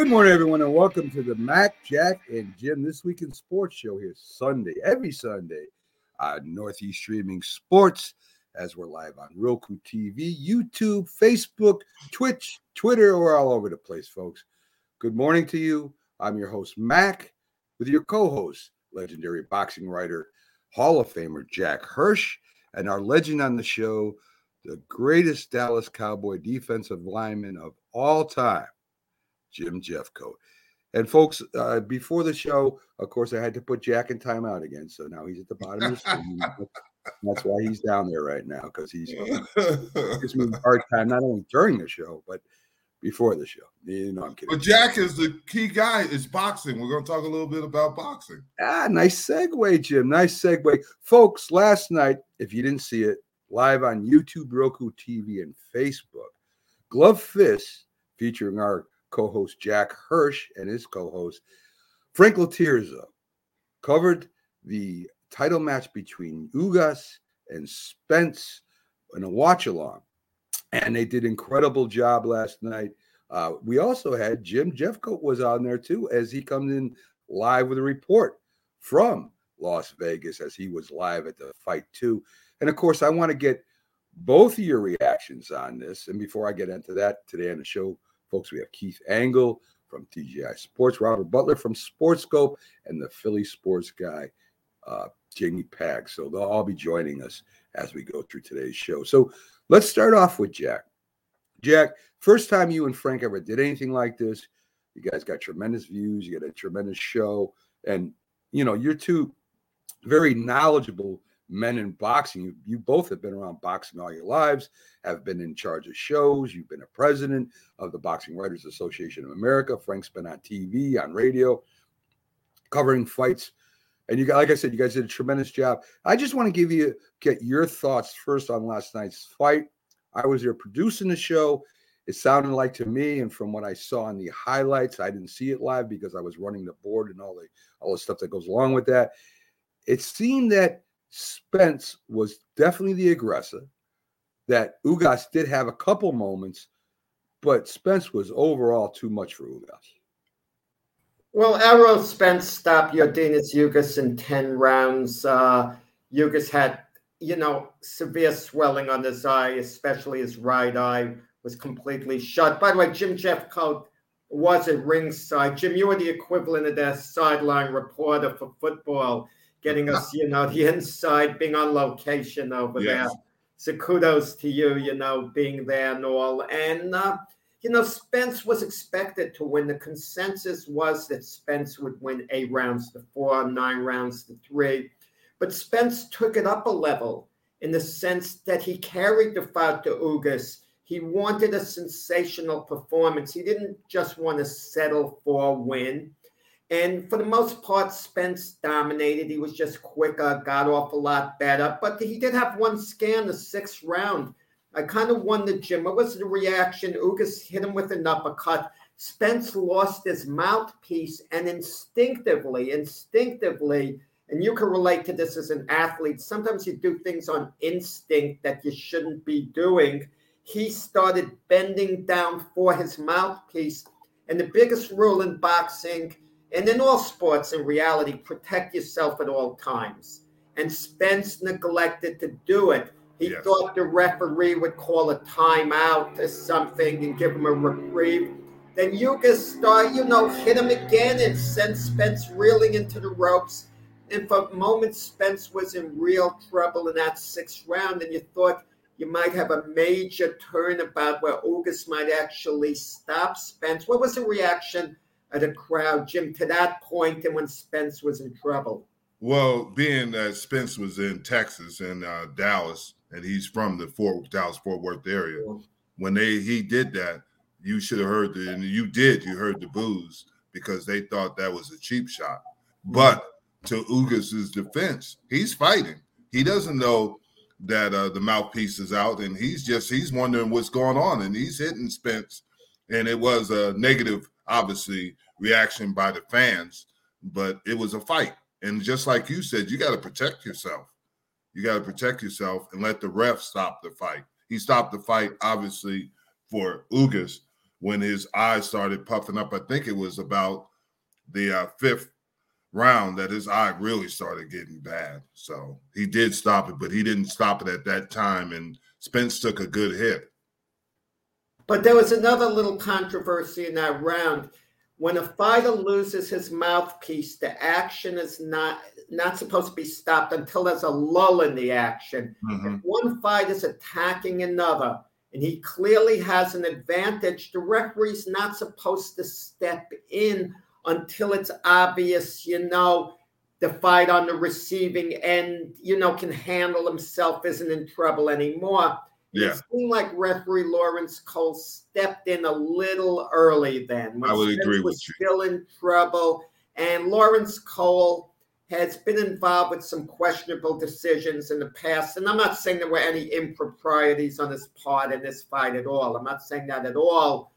Good morning, everyone, and welcome to the Mac, Jack, and Jim This Week in Sports show here Sunday, every Sunday on Northeast Streaming Sports, as we're live on Roku TV, YouTube, Facebook, Twitch, Twitter. We're all over the place, folks. Good morning to you. I'm your host, Mac, with your co host, legendary boxing writer, Hall of Famer Jack Hirsch, and our legend on the show, the greatest Dallas Cowboy defensive lineman of all time, Jim Jeffcoat. And folks, uh, before the show, of course, I had to put Jack in timeout again. So now he's at the bottom of the screen. That's why he's down there right now because he's gives me a hard time not only during the show but before the show. You know, I'm kidding. But Jack is the key guy. Is boxing. We're going to talk a little bit about boxing. Ah, nice segue, Jim. Nice segue, folks. Last night, if you didn't see it, live on YouTube, Roku TV, and Facebook, Glove Fist featuring our co-host Jack Hirsch and his co-host Frank Lotierzo covered the title match between Ugas and Spence in a watch along. And they did incredible job last night. Uh, we also had Jim Jeffcoat was on there too, as he comes in live with a report from Las Vegas as he was live at the fight too. And of course, I want to get both of your reactions on this. And before I get into that today on the show, folks, we have Keith Engle from TGI Sports, Robert Butler from Sports Skope, and the Philly sports guy, uh, Jamie Pag. So they'll all be joining us as we go through today's show. So let's start off with Jack. Jack, first time you and Frank ever did anything like this. You guys got tremendous views. You got a tremendous show, and you know you're two very knowledgeable men in boxing. You, you both have been around boxing all your lives, have been in charge of shows. You've been a president of the Boxing Writers Association of America. Frank's been on TV, on radio, covering fights. And you got, like I said, you guys did a tremendous job. I just want to give you get your thoughts first on last night's fight. I was there producing the show. It sounded like to me, and from what I saw in the highlights, I didn't see it live because I was running the board and all the all the stuff that goes along with that. It seemed that Spence was definitely the aggressor. That Ugas did have a couple moments, but Spence was overall too much for Ugas. Well, Errol Spence stopped Yordenis Ugas in 10 rounds. Uh, Ugas had, you know, severe swelling on his eye, especially his right eye was completely shut. By the way, Jim Jeffcoat was at ringside. Jim, you were the equivalent of that sideline reporter for football getting us, you know, the inside, being on location over yes. there. So kudos to you, you know, being there and all. And, uh, you know, Spence was expected to win. The consensus was that Spence would win eight rounds to four, nine rounds to three. But Spence took it up a level in the sense that he carried the fight to Ugas. He wanted a sensational performance. He didn't just want to settle for a win. And for the most part, Spence dominated. He was just quicker, got off a lot better. But he did have one scan the sixth round. I kind of wondered, Jim, what was the reaction? Ugas hit him with an uppercut. Spence lost his mouthpiece and instinctively, instinctively, and you can relate to this as an athlete. Sometimes you do things on instinct that you shouldn't be doing. He started bending down for his mouthpiece. And the biggest rule in boxing and in all sports, in reality, protect yourself at all times. And Spence neglected to do it. He yes. thought the referee would call a timeout or something and give him a reprieve. Then Ugas start, you know, hit him again and sent Spence reeling into the ropes. And for a moment, Spence was in real trouble in that sixth round. And you thought you might have a major turnabout where Ugas might actually stop Spence. What was the reaction at a crowd, Jim, to that point and when Spence was in trouble? Well, being that Spence was in Texas and uh, Dallas, and he's from the Fort Dallas Fort Worth area, when they he did that, you should have heard the and you did you heard the boos because they thought that was a cheap shot. But to Ugas's defense, he's fighting. He doesn't know that uh, the mouthpiece is out, and he's just he's wondering what's going on, and he's hitting Spence, and it was a negative obviously reaction by the fans, but it was a fight. And just like you said, you got to protect yourself. You got to protect yourself and let the ref stop the fight. He stopped the fight, obviously, for Ugas, when his eyes started puffing up. I think it was about the uh, fifth round that his eye really started getting bad. So he did stop it, but he didn't stop it at that time. And Spence took a good hit. But there was another little controversy in that round. When a fighter loses his mouthpiece, the action is not not supposed to be stopped until there's a lull in the action. Mhm. If one fight is attacking another and he clearly has an advantage, the referee's not supposed to step in until it's obvious, you know, the fight on the receiving end, you know, can handle himself, isn't in trouble anymore. Yeah, It seemed like referee Laurence Cole stepped in a little early then. I would agree with you. Still in trouble, and Laurence Cole has been involved with some questionable decisions in the past. And I'm not saying there were any improprieties on his part in this fight at all. I'm not saying that at all.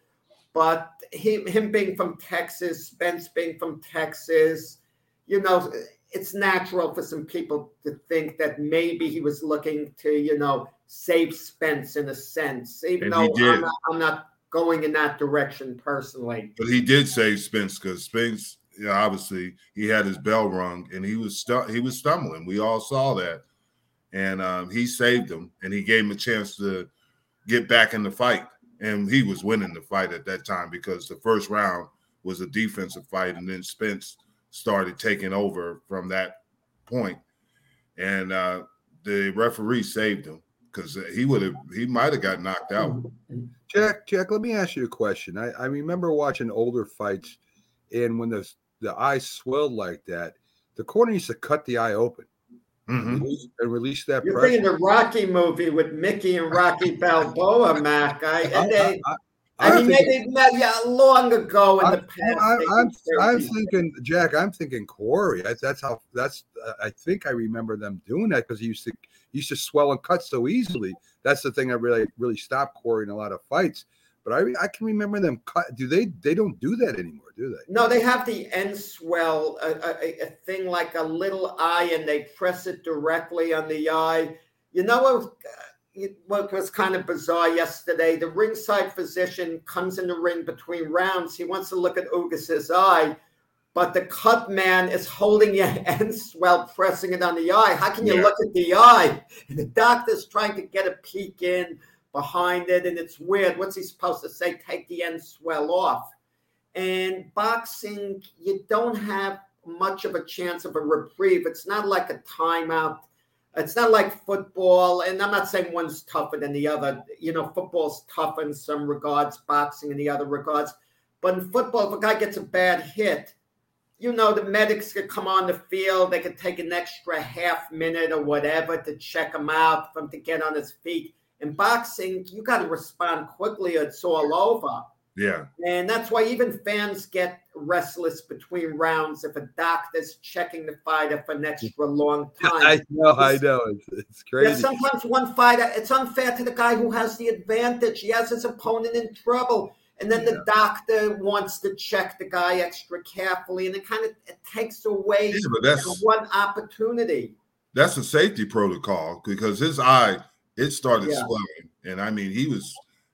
But him, him being from Texas, Spence being from Texas, you know, it's natural for some people to think that maybe he was looking to, you know, save Spence in a sense, even And though. I'm not, I'm not going in that direction personally. but he did save Spence because Spence, yeah, obviously, he had his bell rung and he was stu- he was stumbling. We all saw that, and um, he saved him and he gave him a chance to get back in the fight. And he was winning the fight at that time because the first round was a defensive fight, and then Spence started taking over from that point, and uh, the referee saved him because he would have he might have got knocked out. Jack, Jack, let me ask you a question. I, I remember watching older fights, and when the the eye swelled like that, the corner used to cut the eye open Mhm. and release that You're pressure. thinking the Rocky movie with Mickey and Rocky Balboa, Mac. I, and they, I, I, I'm mean, thinking- maybe yeah, long ago in I'm, the past. I'm, I'm, I'm thinking, Jack. I'm thinking Corey. I, that's how. That's. Uh, I think I remember them doing that because he used to he used to swell and cut so easily. That's the thing that really really stopped Corey in a lot of fights. But I I can remember them cut. Do they? They don't do that anymore, do they? No, they have the Enswell, a, a, a thing like a little eye, and they press it directly on the eye. You know what? What was kind of bizarre yesterday? The ringside physician comes in the ring between rounds. He wants to look at Ugas's eye, but the cut man is holding your Enswell, pressing it on the eye. How can you Yeah. look at the eye? And the doctor's trying to get a peek in behind it, and it's weird. What's he supposed to say? Take the Enswell off. And boxing, you don't have much of a chance of a reprieve. It's not like a timeout. It's not like football. And I'm not saying one's tougher than the other. You know, football's tough in some regards, boxing in the other regards. But in football, if a guy gets a bad hit, you know, the medics could come on the field. They could take an extra half minute or whatever to check him out, for him to get on his feet. In boxing, you got to respond quickly or it's all over. Yeah, And that's why even fans get restless between rounds if a doctor's checking the fighter for an extra long time. I know, I know. It's, it's Yeah, crazy. sometimes one fighter, it's unfair to the guy who has the advantage. He has his opponent in trouble. And then the doctor wants to check the guy extra carefully. And it kind of it takes away yeah, but that's one opportunity. that's a safety protocol because his eye it started Yeah. swelling, and I mean he was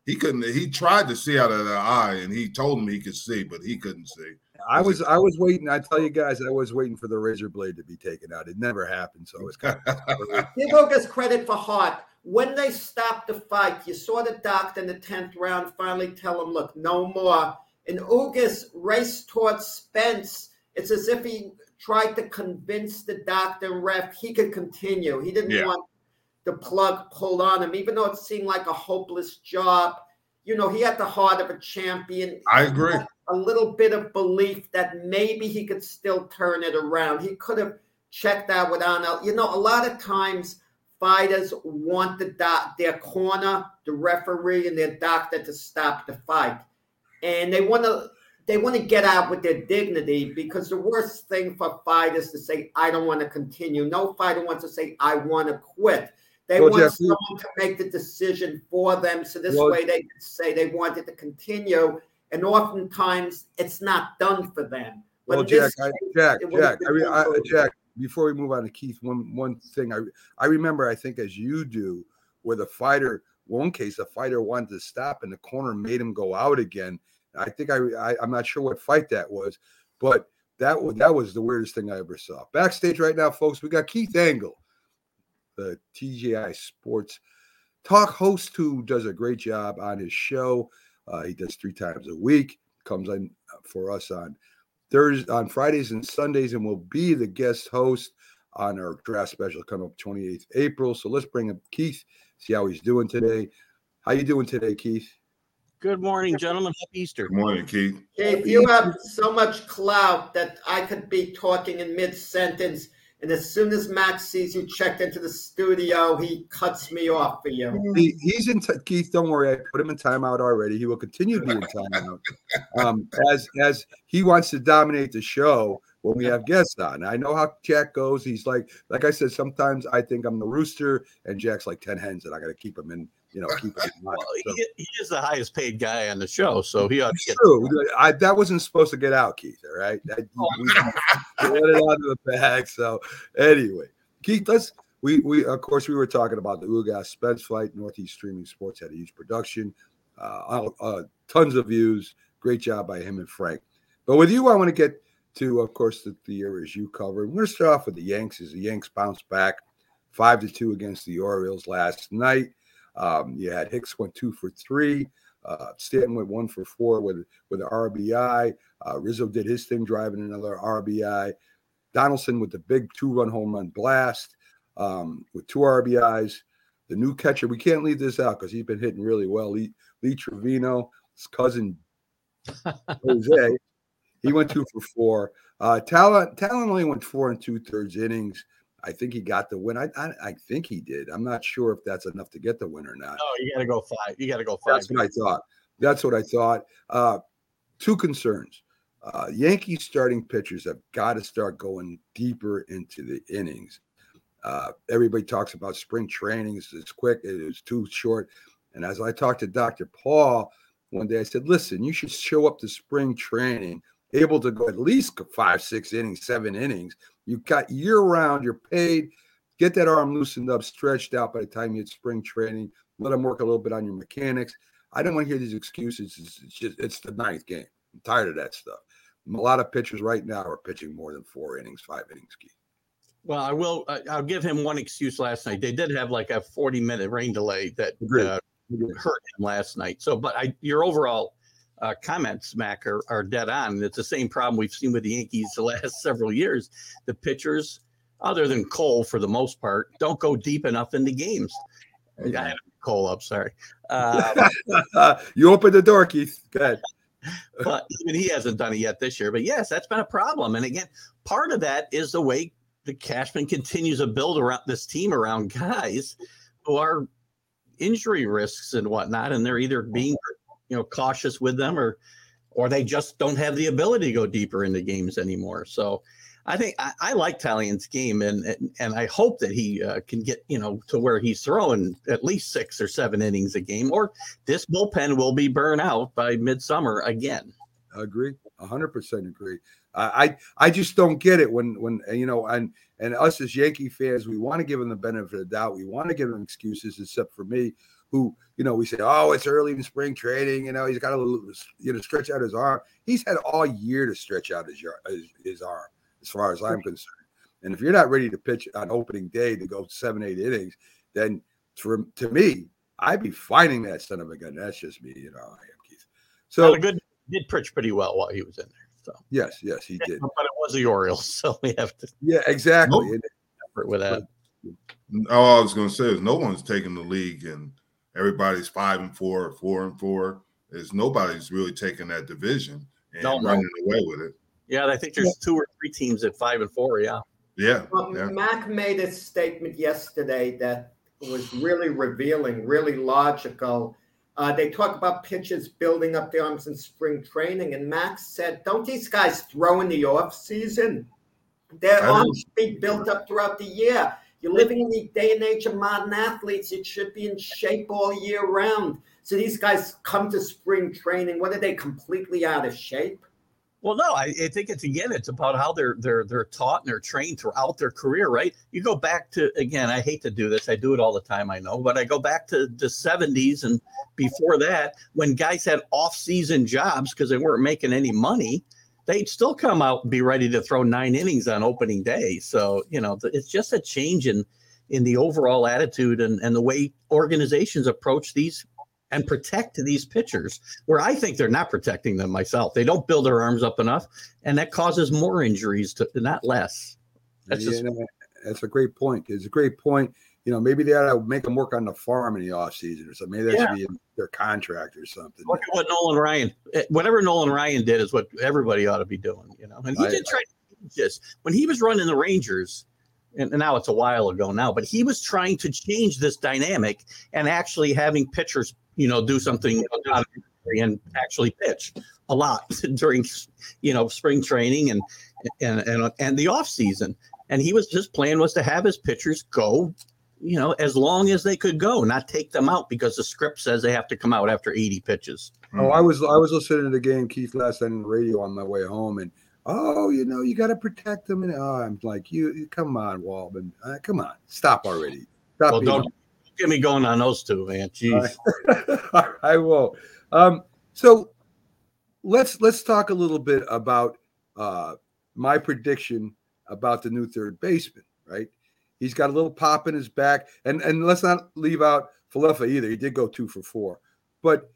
he couldn't he tried to see out of the eye, and he told him he could see, but he couldn't see. I was I was waiting. I tell you guys, I was waiting for the razor blade to be taken out. It never happened, so it was kind of Give Ugas credit for heart. When they stopped the fight, you saw the doctor in the 10th round finally tell him, look, no more. And Ugas raced towards Spence. It's as if he tried to convince the doctor and ref he could continue. He didn't Yeah. want the plug pulled on him, even though it seemed like a hopeless job. You know, he had the heart of a champion. I agree. A little bit of belief that maybe he could still turn it around. He could have checked out with Arnold. You know, a lot of times fighters want the doc, their corner, the referee, and their doctor to stop the fight, and they want to they want to get out with their dignity because the worst thing for fighters to say I don't want to continue. No fighter wants to say I want to quit. They Well, want Jeff, someone to make the decision for them, so this Well- way they can say they wanted to continue. And oftentimes it's not done for them. But Well, Jack, I, Jack, Jack, I, I. Jack. Before we move on to Keith, one one thing I I remember, I think as you do, where the fighter one case, a fighter wanted to stop, and the corner made him go out again. I think I, I I'm not sure what fight that was, but that was that was the weirdest thing I ever saw. Backstage right now, folks, we got Keith Engle, the TGI Sports talk host who does a great job on his show. Uh, he does three times a week. Comes in for us on Thursday, on Fridays and Sundays, and will be the guest host on our draft special coming up 28th April. So let's bring up Keith, see how he's doing today. How you doing today, Keith? Good morning, gentlemen. Happy Easter. Good morning, Keith. Keith, you have so much clout that I could be talking in mid sentence and as soon as Max sees you checked into the studio, he cuts me off for you. He, he's in t- Keith. Don't worry, I put him in timeout already. He will continue to be in timeout um, as as he wants to dominate the show when we have guests on. I know how Jack goes. He's like, like I said, sometimes I think I'm the rooster, and Jack's like ten hens, and I got to keep him in you know, keep it in mind. Well, so, he, he, is the highest paid guy on the show, so he ought to get. True. I, that wasn't supposed to get out, Keith. All right, that, oh. we, let it out of the bag. So anyway, Keith, let's. We we of course we were talking about the Ugas Spence fight. Northeast Streaming Sports had a huge production, uh, uh, tons of views. Great job by him and Frank. But with you, I want to get to, of course, the, the areas you covered. We're going to start off with the Yanks. As the Yanks bounced back five to two against the Orioles last night. Um, you had Hicks went two for three. Uh, Stanton went one for four with with an RBI. Uh, Rizzo did his thing, driving another RBI. Donaldson with the big two run home run blast um, with two RBIs. The new catcher, we can't leave this out because he's been hitting really well. Lee, Lee Trevino, his cousin Jose, he went two for four. Uh, Taillon, Taillon only went four and two thirds innings. I think he got the win. I, I, I think he did. I'm not sure if that's enough to get the win or not. No, you got to go five. You got to go five. That's what I thought. That's what I thought. Uh, two concerns. Uh, Yankees starting pitchers have got to start going deeper into the innings. Uh, everybody talks about spring training. It's quick. It is too short. And as I talked to Dr. Paul one day, I said, listen, you should show up to spring training able to go at least five, six innings, seven innings. You've got year round, you're paid. Get that arm loosened up, stretched out by the time you hit spring training. Let them work a little bit on your mechanics. I don't want to hear these excuses. It's, just it's the ninth game. I'm tired of that stuff. A lot of pitchers right now are pitching more than four innings, five innings. Keith. Well, I will. I'll give him one excuse. Last night they did have like a 40 minute rain delay that uh, hurt him last night. So, but I, your overall uh, comments, Mac, are, are dead on. It's the same problem we've seen with the Yankees the last several years. The pitchers, other than Cole for the most part, don't go deep enough into games. I Cole up, sorry. Uh, you opened the door, Keith. Go ahead. but even he hasn't done it yet this year. But yes, that's been a problem. And again, part of that is the way the Cashman continues to build around this team around guys who are injury risks and whatnot, and they're either being you know cautious with them or or they just don't have the ability to go deeper into games anymore. So I think I, I like Taillon's game, and, and, and I hope that he uh, can get you know to where he's throwing at least six or seven innings a game, or this bullpen will be burned out by midsummer again. I agree, hundred percent agree. I I just don't get it when when you know and and us as Yankee fans, we want to give him the benefit of the doubt. We want to give him excuses, except for me who, you know, we say, oh, it's early in spring training. You know, he's got to, you know, stretch out his arm. He's had all year to stretch out his, his, his arm, as far as I'm concerned. And if you're not ready to pitch on opening day to go seven, eight innings, then for to me, I'd be finding that son of a gun. That's just me, you know. I am Keith. So a good did pitch pretty well while he was in there. So yes, yes, he did. But it was the Orioles, so we have to. Yeah, exactly. Nope. With that. All I was going to say is no one's taking the league and everybody's five and four, four and four. Is nobody's really taking that division and no, running no. away with it. Yeah, I think there's two or three teams at five and four. Yeah. Yeah. Well, yeah. Mac made a statement yesterday that was really revealing, really logical. Uh, they talk about pitchers building up the arms in spring training, and Max said, "Don't these guys throw in the off season? Their arms be built up throughout the year. You're living in the day and age of modern athletes. It should be in shape all year round. So these guys come to spring training. What are they completely out of shape? Well, no, I, I, think it's again, it's about how they're they're they're taught and they're trained throughout their career, right? You go back to again, I hate to do this, I do it all the time, I know, but I go back to the 70s and before that, when guys had off-season jobs because they weren't making any money, they'd still come out and be ready to throw nine innings on opening day. So, you know, it's just a change in in the overall attitude and, and the way organizations approach these and protect these pitchers where I think they're not protecting them myself. They don't build their arms up enough, and that causes more injuries to not less. That's yeah, just that's a great point. It's a great point. You know, maybe they ought to make them work on the farm in the off season or something. Maybe that yeah. should be in their contract or something. Look at what Nolan Ryan, eh, whatever Nolan Ryan did is what everybody ought to be doing. You know, and he I, did try just when he was running the Rangers and now it's a while ago now, but he was trying to change this dynamic and actually having pitchers you know, do something and actually pitch a lot during, you know, spring training and and and and the off season. And he was his plan was to have his pitchers go, you know, as long as they could go, not take them out because the script says they have to come out after 80 pitches. Oh, I was I was listening to the game Keith last night on the radio on my way home, and oh, you know, you got to protect them. And oh, I'm like, you, come on, Waldman, uh, come on, stop already. Stop well, don't get me going on those two, man. Jeez. I will. Um, so let's let's talk a little bit about uh, my prediction about the new third baseman. Right, he's got a little pop in his back, and and let's not leave out Falefa either. He did go two for four, but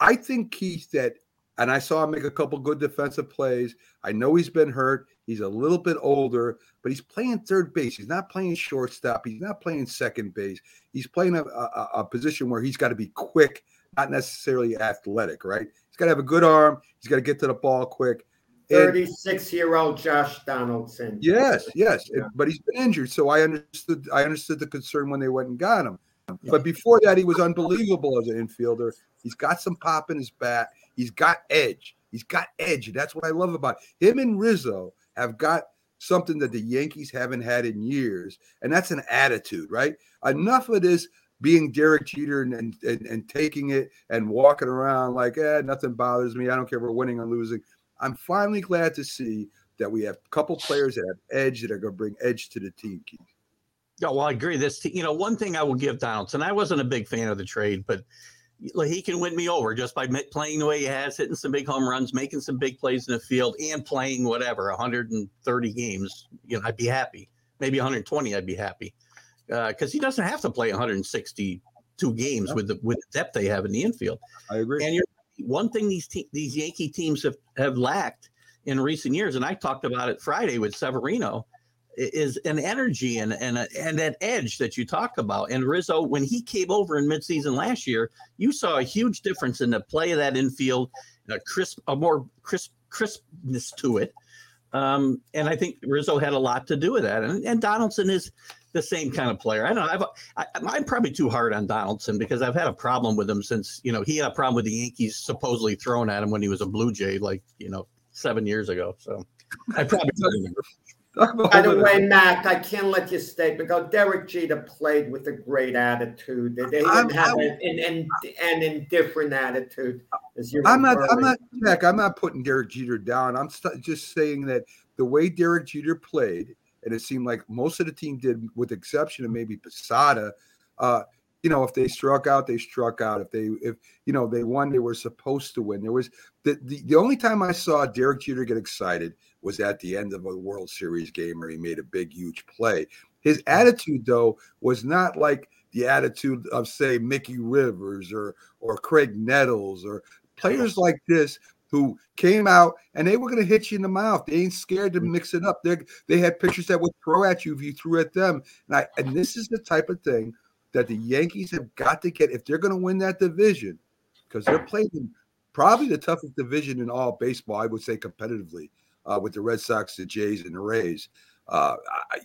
I think Keith that and I saw him make a couple good defensive plays. I know he's been hurt. He's a little bit older, but he's playing third base. He's not playing shortstop. He's not playing second base. He's playing a, a, a position where he's got to be quick, not necessarily athletic, right? He's got to have a good arm. He's got to get to the ball quick. 36 year old Josh Donaldson. Yes, yes. Yeah. But he's been injured. So I understood I understood the concern when they went and got him. But before that, he was unbelievable as an infielder. He's got some pop in his bat. He's got edge. He's got edge. That's what I love about him and Rizzo have got something that the Yankees haven't had in years, and that's an attitude, right? Enough of this being Derek Jeter and, and, and, and taking it and walking around like, eh, nothing bothers me. I don't care if we're winning or losing. I'm finally glad to see that we have a couple players that have edge that are going to bring edge to the team, Keith. Yeah, well, I agree. This, you know, one thing I will give Donaldson, I wasn't a big fan of the trade, but he can win me over just by playing the way he has, hitting some big home runs, making some big plays in the field, and playing whatever 130 games. You know, I'd be happy. Maybe 120, I'd be happy because uh, he doesn't have to play 162 games with the with the depth they have in the infield. I agree. And one thing these te- these Yankee teams have have lacked in recent years, and I talked about it Friday with Severino is an energy and and and that edge that you talk about. And Rizzo, when he came over in midseason last year, you saw a huge difference in the play of that infield, a crisp, a more crisp crispness to it. Um, and I think Rizzo had a lot to do with that. And, and Donaldson is the same kind of player. I don't know. I've, I, am probably too hard on Donaldson because I've had a problem with him since, you know, he had a problem with the Yankees supposedly throwing at him when he was a Blue Jay, like, you know, seven years ago. So I probably By the way, Mac, I can't let you stay because Derek Jeter played with a great attitude. They didn't I'm, have I'm, an, an, an, indifferent attitude. I'm not. I'm not. Jack. I'm not putting Derek Jeter down. I'm st- just saying that the way Derek Jeter played, and it seemed like most of the team did, with exception of maybe Posada. Uh, you know, if they struck out, they struck out. If they, if you know, they won, they were supposed to win. There was the the, the only time I saw Derek Jeter get excited was at the end of a World Series game where he made a big, huge play. His attitude, though, was not like the attitude of, say, Mickey Rivers or or Graig Nettles or players like this who came out and they were going to hit you in the mouth. They ain't scared to mm. mix it up. They they had pitchers that would throw at you if you threw at them. And I and this is the type of thing that the Yankees have got to get if they're going to win that division because they're playing probably the toughest division in all baseball. I would say competitively uh, with the Red Sox, the Jays, and the Rays. Uh,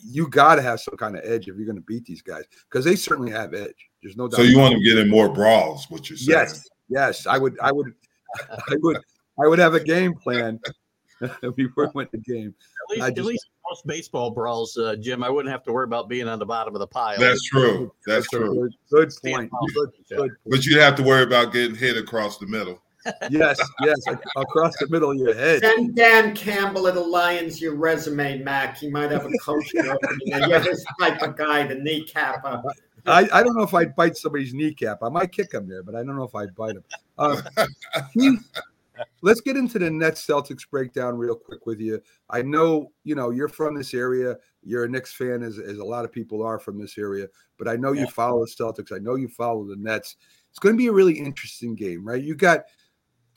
you got to have some kind of edge if you're going to beat these guys because they certainly have edge. There's no doubt. So you want to get in more brawls? What you're saying? Yes, yes. I would. I would. I would. I would have a game plan before we went the game. At least, just, at least most baseball brawls, uh, Jim, I wouldn't have to worry about being on the bottom of the pile. That's true. That's, That's true. Good, good point. Good, good point. But you'd have to worry about getting hit across the middle. Yes, yes, across the middle of your head. Send Dan Campbell of the Lions your resume, Mac. He might have a coaching opening. You're his type of guy, the kneecapper. I, I don't know if I'd bite somebody's kneecap. I might kick him there, but I don't know if I'd bite him. Uh, let's get into the Nets Celtics breakdown real quick with you. I know you know you're from this area. You're a Knicks fan, as, as a lot of people are from this area. But I know you follow the Celtics. I know you follow the Nets. It's going to be a really interesting game, right? You got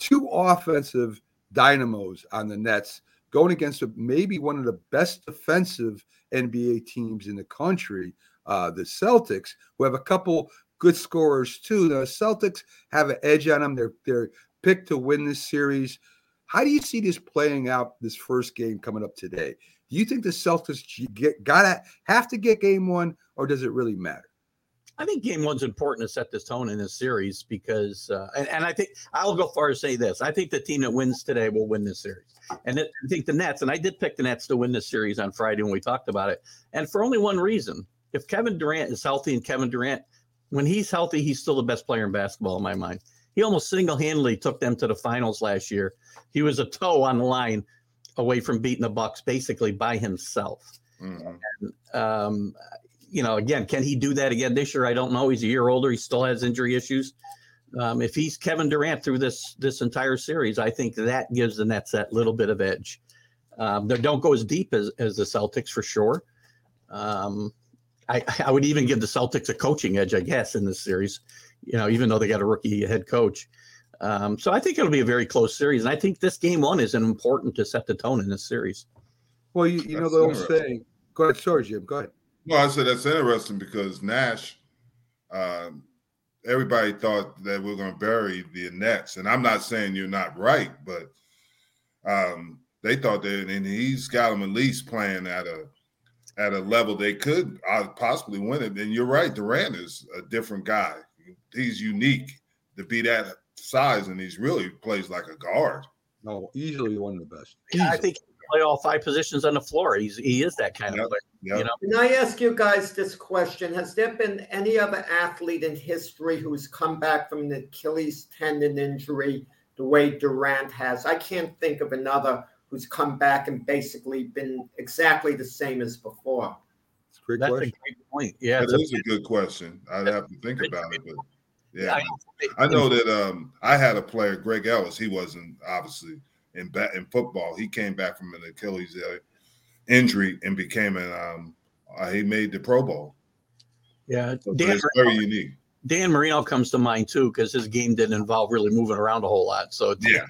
two offensive dynamos on the Nets going against maybe one of the best defensive NBA teams in the country, uh, the Celtics, who have a couple good scorers too. The Celtics have an edge on them. They're they're picked to win this series. How do you see this playing out? This first game coming up today. Do you think the Celtics get gotta have to get game one, or does it really matter? I think game one's important to set this tone in this series because, uh, and, and, I think I'll go far as say this: I think the team that wins today will win this series, and it, I think the Nets. And I did pick the Nets to win this series on Friday when we talked about it, and for only one reason: if Kevin Durant is healthy, and Kevin Durant, when he's healthy, he's still the best player in basketball in my mind. He almost single-handedly took them to the finals last year. He was a toe on the line away from beating the Bucks basically by himself. Mm-hmm. And, um, you know, again, can he do that again this year? I don't know. He's a year older. He still has injury issues. Um, if he's Kevin Durant through this this entire series, I think that gives the Nets that little bit of edge. Um, they don't go as deep as, as the Celtics for sure. Um, I, I would even give the Celtics a coaching edge, I guess, in this series. You know, even though they got a rookie head coach. Um, so I think it'll be a very close series, and I think this game one is important to set the tone in this series. Well, you, you know the old saying. Go ahead, sorry, Jim. Go ahead. Well, I said that's interesting because Nash, um, everybody thought that we are going to bury the Nets, and I'm not saying you're not right, but um, they thought that, and he's got them at least playing at a at a level they could uh, possibly win it. And you're right, Durant is a different guy. He's unique to be that size, and he's really plays like a guard. No, easily one of the best. Yeah, I think he play all five positions on the floor. He's he is that kind yep. of player. Yep. You know. Can I ask you guys this question? Has there been any other athlete in history who's come back from an Achilles tendon injury the way Durant has? I can't think of another who's come back and basically been exactly the same as before. That's a great, That's question. A great point. Yeah, that is a good question. I'd have to think about it, but yeah, I know that um, I had a player, Greg Ellis. He wasn't obviously in bat in football. He came back from an Achilles uh, injury and became an um, uh, he made the Pro Bowl. Yeah, so Dan it's very unique. Dan Marino comes to mind too because his game didn't involve really moving around a whole lot. So yeah,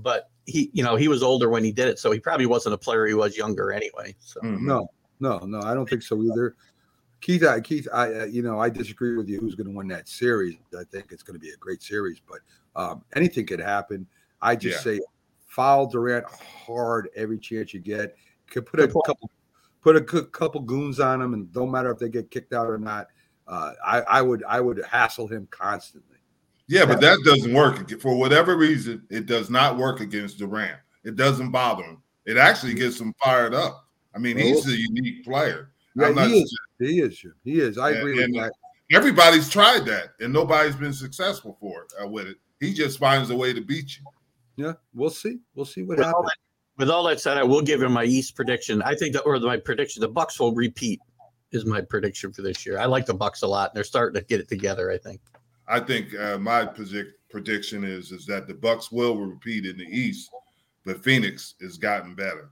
but he, you know, he was older when he did it, so he probably wasn't a player. He was younger anyway. So mm-hmm. no, no, no, I don't think so either. Keith, I, Keith, I, uh, you know, I disagree with you. Who's going to win that series? I think it's going to be a great series, but um, anything could happen. I just yeah. say foul Durant hard every chance you get. Could put a couple, put a couple goons on him, and don't matter if they get kicked out or not. Uh, I, I would, I would hassle him constantly. Yeah, but that doesn't work for whatever reason. It does not work against Durant. It doesn't bother him. It actually gets him fired up. I mean, he's a unique player. Yeah, he is. he is. He is. I agree and, with that. Everybody's tried that, and nobody's been successful for it uh, with it. He just finds a way to beat you. Yeah, we'll see. We'll see what with happens. All that, with all that said, I will give him my East prediction. I think that, or my prediction, the Bucks will repeat. Is my prediction for this year. I like the Bucks a lot, and they're starting to get it together. I think. I think uh, my predict, prediction is is that the Bucks will repeat in the East, but Phoenix has gotten better.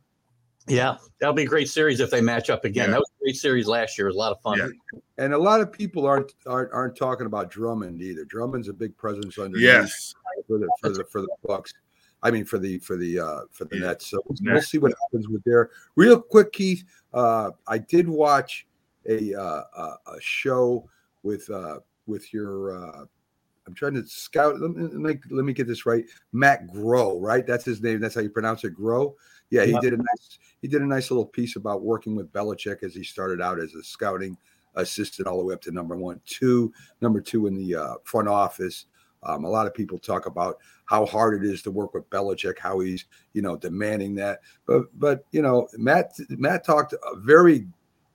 Yeah, that'll be a great series if they match up again. Yeah. That was a great series last year. It was a lot of fun. Yeah. And a lot of people aren't, aren't aren't talking about Drummond either. Drummond's a big presence under yes for the for the for the Bucks. I mean for the for the uh for the yeah. Nets. So we'll see what happens with there. Real quick, Keith. Uh, I did watch a uh, a show with uh with your uh I'm trying to scout. Let me, let me get this right. Matt Groh, right? That's his name. That's how you pronounce it. Groh. Yeah, he did a nice he did a nice little piece about working with Belichick as he started out as a scouting assistant all the way up to number one, two, number two in the uh, front office. Um, a lot of people talk about how hard it is to work with Belichick, how he's you know demanding that. But but you know Matt Matt talked very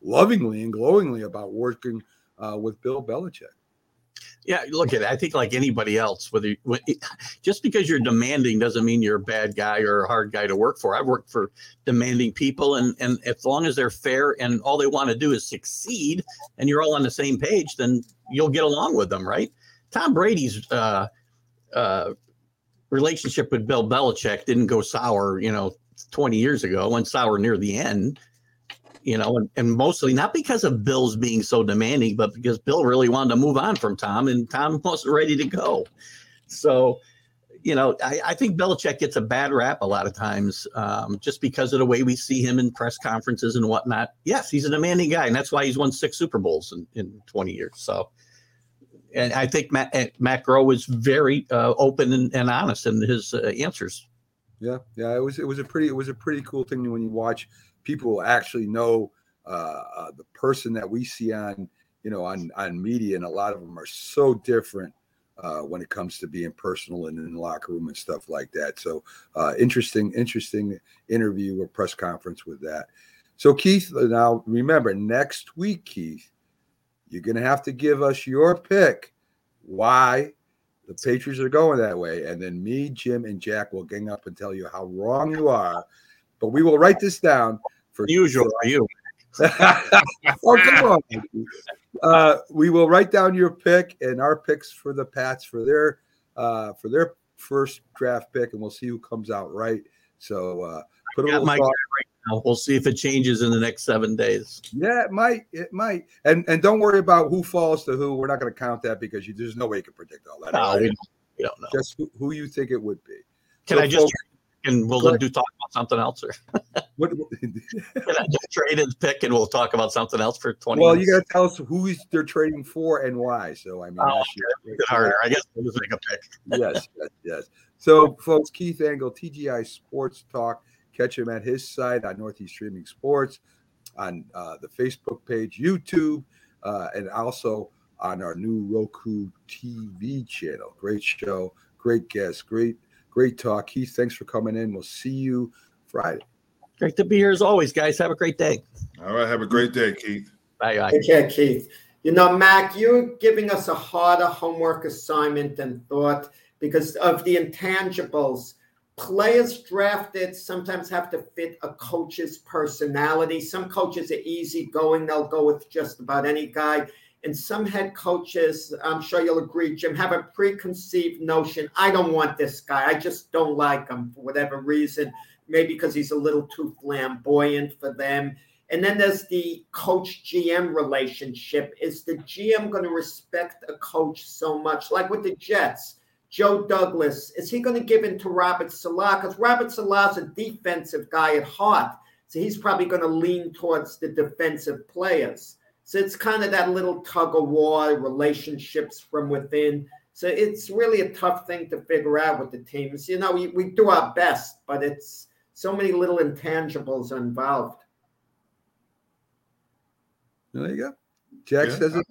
lovingly and glowingly about working uh, with Bill Belichick. Yeah, look at it. I think like anybody else, whether just because you're demanding doesn't mean you're a bad guy or a hard guy to work for. I've worked for demanding people, and and as long as they're fair and all they want to do is succeed, and you're all on the same page, then you'll get along with them, right? Tom Brady's uh, uh, relationship with Bill Belichick didn't go sour, you know, 20 years ago. Went sour near the end you know, and, and mostly not because of Bill's being so demanding, but because Bill really wanted to move on from Tom and Tom wasn't ready to go. So, you know, I, I think Belichick gets a bad rap a lot of times um, just because of the way we see him in press conferences and whatnot. Yes, he's a demanding guy, and that's why he's won six Super Bowls in, in 20 years. So, and I think Matt, eh, Matt Groh was very uh, open and, and, honest in his uh, answers. Yeah, yeah, it was it was a pretty it was a pretty cool thing when you watch people actually know uh, uh, the person that we see on you know on on media, and a lot of them are so different uh, when it comes to being personal and in the locker room and stuff like that. So uh, interesting, interesting interview or press conference with that. So Keith, now remember next week, Keith, you're gonna have to give us your pick why the Patriots are going that way, and then me, Jim, and Jack will gang up and tell you how wrong you are but we will write this down for usual for you. oh, come on. Uh, we will write down your pick and our picks for the Pats for their uh, for their first draft pick, and we'll see who comes out right. So uh, put a little thought. Right now. We'll see if it changes in the next seven days. Yeah, it might. It might. And and don't worry about who falls to who. We're not going to count that because you, there's no way you can predict all that. No, we, don't, we don't know. Just who, who, you think it would be. Can so I just folks, and we'll do talk about something else or what, what can I just trade his pick and we'll talk about something else for 20 well minutes? you got to tell us who they're trading for and why so i mean oh, okay. harder i guess we'll just make a pick yes yes yes so folks keith engle tgi sports talk catch him at his site on northeast streaming sports on uh, the facebook page youtube uh, and also on our new roku tv channel great show great guest great Great talk. Keith, thanks for coming in. We'll see you Friday. Great to be here as always, guys. Have a great day. All right. Have a great day, Keith. Bye, guys. Take care, Keith. You know, Mac, you're giving us a harder homework assignment than thought because of the intangibles. Players drafted sometimes have to fit a coach's personality. Some coaches are easygoing, they'll go with just about any guy. And some head coaches, I'm sure you'll agree, Jim, have a preconceived notion. I don't want this guy. I just don't like him for whatever reason. Maybe because he's a little too flamboyant for them. And then there's the coach GM relationship. Is the GM going to respect a coach so much? Like with the Jets, Joe Douglas, is he going to give in to Robert Saleh? Because Robert Saleh's a defensive guy at heart. So he's probably going to lean towards the defensive players. So it's kind of that little tug of war, relationships from within. So it's really a tough thing to figure out with the teams. You know, we, we do our best, but it's so many little intangibles involved. There you go. Jack yeah. says it.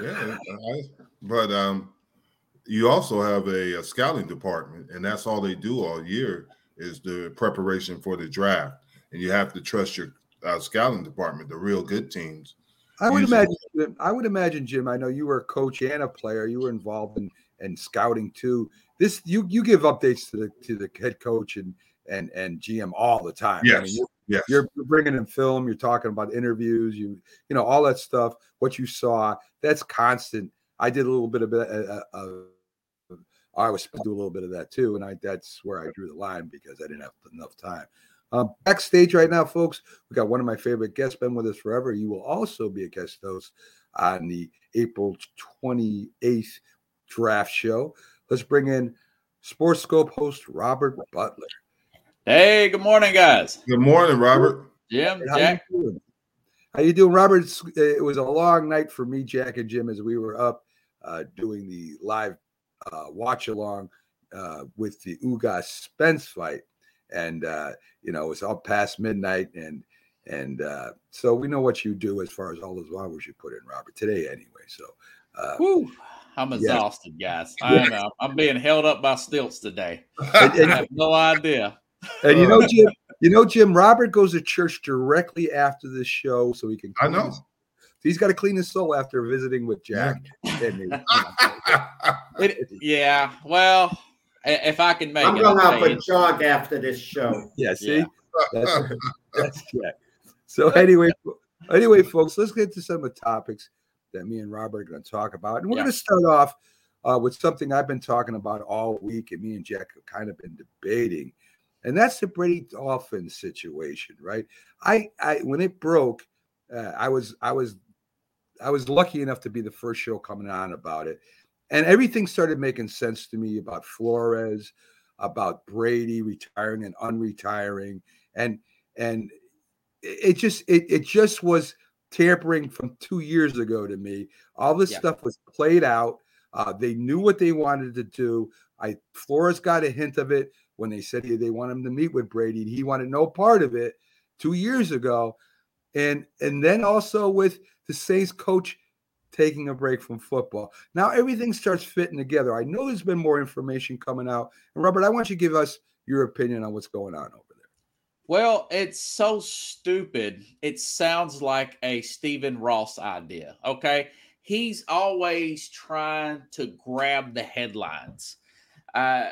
yeah, I, but um, you also have a, a, scouting department, and that's all they do all year is the preparation for the draft. And you have to trust your uh, scouting department, the real good teams. I would imagine. I would imagine, Jim. I know you were a coach and a player. You were involved in in scouting too. This you you give updates to the to the head coach and and and GM all the time. Yes. I mean, you're, yes. you're bringing in film. You're talking about interviews. You you know all that stuff. What you saw. That's constant. I did a little bit of uh, uh, uh I was do a little bit of that too, and I that's where I drew the line because I didn't have enough time. Uh, backstage right now, folks, we got one of my favorite guests, been with us forever. You will also be a guest host on the April 28th draft show. Let's bring in Sports Skope host Robert Butler. Hey, good morning, guys. Good morning, Robert. Jim, How Jack. You doing? How you doing, Robert? It was a long night for me, Jack, and Jim as we were up uh, doing the live uh, watch along uh, with the Ugas Spence fight and uh, you know it was all past midnight, and and uh, so we know what you do as far as all those hours you put in, Robert, today anyway. So, uh, Woo, I'm exhausted, yeah. guys. I'm uh, I'm being held up by stilts today. And, and, I have no idea. And you know, Jim, you know, Jim, Robert goes to church directly after this show, so he can. I know. he's got to clean his soul after visiting with Jack. and it, yeah, well, if I can make I'm it, going I'll out tell for you. jog after this show. yeah, see, Yeah. that's, that's Jack. So anyway, anyway, folks, let's get to some of the topics that me and Robert are going to talk about, and we're Yeah. going to start off uh, with something I've been talking about all week, and me and Jack have kind of been debating, and that's the Brady Dolphins situation, right? I, I when it broke, uh, I was, I was, I was lucky enough to be the first show coming on about it, and everything started making sense to me about Flores, about Brady retiring and unretiring, and and it just it, it just was tampering from two years ago to me. All this Yeah. stuff was played out. Uh, they knew what they wanted to do. I Flores got a hint of it when they said they want him to meet with Brady. He wanted no part of it two years ago, and and then also with the Saints coach taking a break from football. Now everything starts fitting together. I know there's been more information coming out, and Robert, I want you to give us your opinion on what's going on over there. Well, it's so stupid. It sounds like a Stephen Ross idea. Okay. He's always trying to grab the headlines. Uh,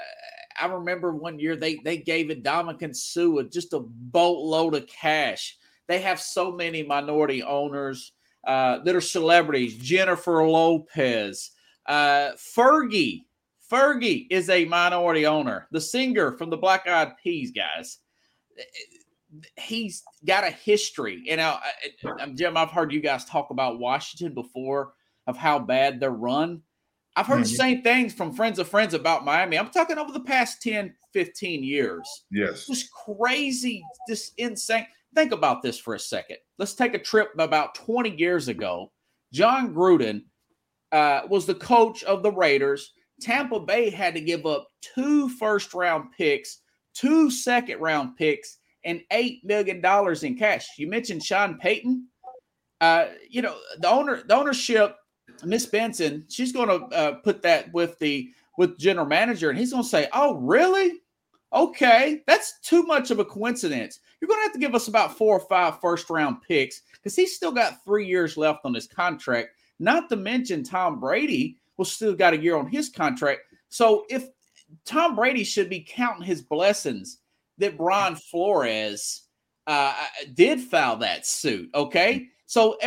I remember one year they they gave it Ndamukong Suh just a boatload of cash. They have so many minority owners uh, that are celebrities. Jennifer Lopez, uh, Fergie. Fergie is a minority owner. The singer from the Black Eyed Peas guys he's got a history. You know, I- I- Jim, I've heard you guys talk about Washington before of how bad they're run. I've heard the Mhm. same things from friends of friends about Miami. I'm talking over the past 10, 15 years. yes. Just crazy, just insane. Think about this for a second. Let's take a trip about 20 years ago. Jon Gruden uh, was the coach of the Raiders. Tampa Bay had to give up two first round picks, two second round picks, and $8 million in cash. You mentioned Sean Payton. Uh, you know, the owner, the ownership, Miss Benson, she's going to uh, put that with the with general manager, and he's going to say, "Oh, really? Okay, that's too much of a coincidence. You're going to have to give us about four or five first round picks because he's still got three years left on his contract. Not to mention Tom Brady will still got a year on his contract. So if Tom Brady should be counting his blessings that Brian Flores uh, did file that suit. Okay. So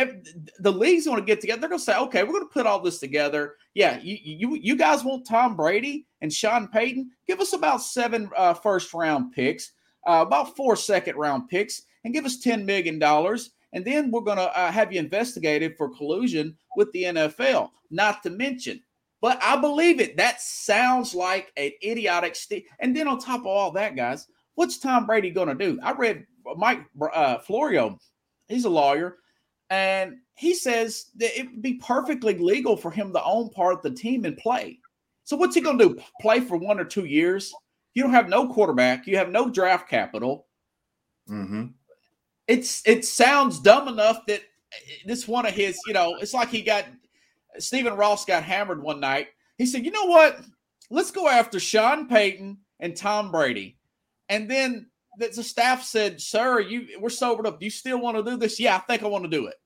the league's going to get together. They're going to say, okay, we're going to put all this together. Yeah, you you you guys want Tom Brady and Sean Payton? Give us about seven uh, first round picks, uh, about four second round picks, and give us ten million dollars. And then we're going to uh, have you investigated for collusion with the NFL. Not to mention, but I believe it. That sounds like an idiotic. St- and then on top of all that, guys, what's Tom Brady going to do? I read Mike uh, Florio. He's a lawyer. And he says that it would be perfectly legal for him to own part of the team and play. So what's he going to do? Play for one or two years? You don't have no quarterback. You have no draft capital. hmm It's it sounds dumb enough that this one of his, you know, it's like he got Stephen Ross got hammered one night. He said, "You know what? Let's go after Sean Payton and Tom Brady." And then the, the staff said, "Sir, you we're sobered up. Do you still want to do this?" Yeah, I think I want to do it.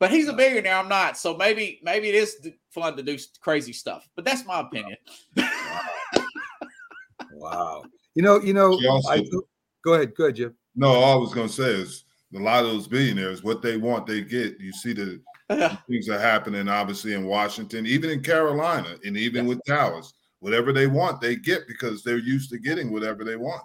But he's a billionaire. I'm not. So maybe maybe it is fun to do crazy stuff. But that's my opinion. Wow. You know, you know, also- I, go ahead, go ahead, Jim. No, all I was going to say is a lot of those billionaires, what they want, they get. You see the things that are happening, obviously, in Washington, even in Carolina, and even with Dallas. Whatever they want, they get because they're used to getting whatever they want.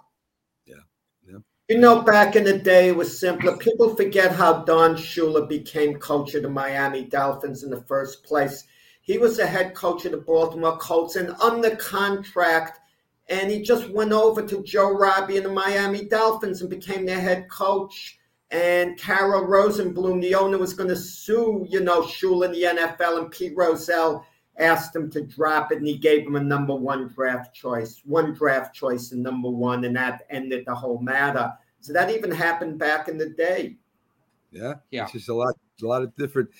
You know, back in the day, it was simpler. People forget how Don Shula became coach of the Miami Dolphins in the first place. He was the head coach of the Baltimore Colts and under contract, and he just went over to Joe Robbie and the Miami Dolphins and became their head coach. And Carroll Rosenbloom, the owner, was going to sue, you know, Shula in the NFL, and Pete Rozelle asked him to drop it, and he gave him a number one draft choice, one draft choice and number one, and that ended the whole matter. So that even happened back in the day. Yeah, Yeah. It's just a lot, a lot of different,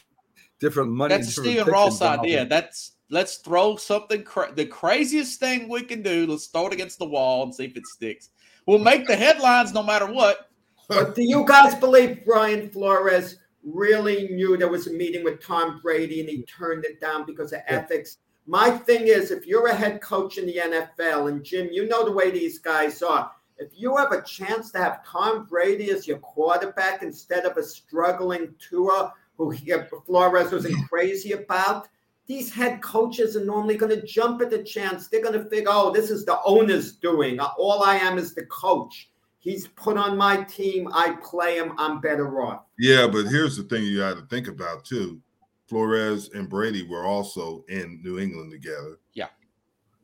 different money. That's Stephen picks Ross idea. That's let's throw something cra- the craziest thing we can do. Let's throw it against the wall and see if it sticks. We'll make the headlines no matter what. But do you guys believe Brian Flores really knew there was a meeting with Tom Brady and he turned it down because of ethics. My thing is, if you're a head coach in the NFL, and Jim, you know the way these guys are. If you have a chance to have Tom Brady as your quarterback instead of a struggling Tua, who he, Flores wasn't crazy about, these head coaches are normally going to jump at the chance. They're going to figure, oh, this is the owner's doing. Uh, all I am is the coach. He's put on my team. I play him. I'm better off. Yeah, but here's the thing you got to think about too. Flores and Brady were also in New England together. Yeah.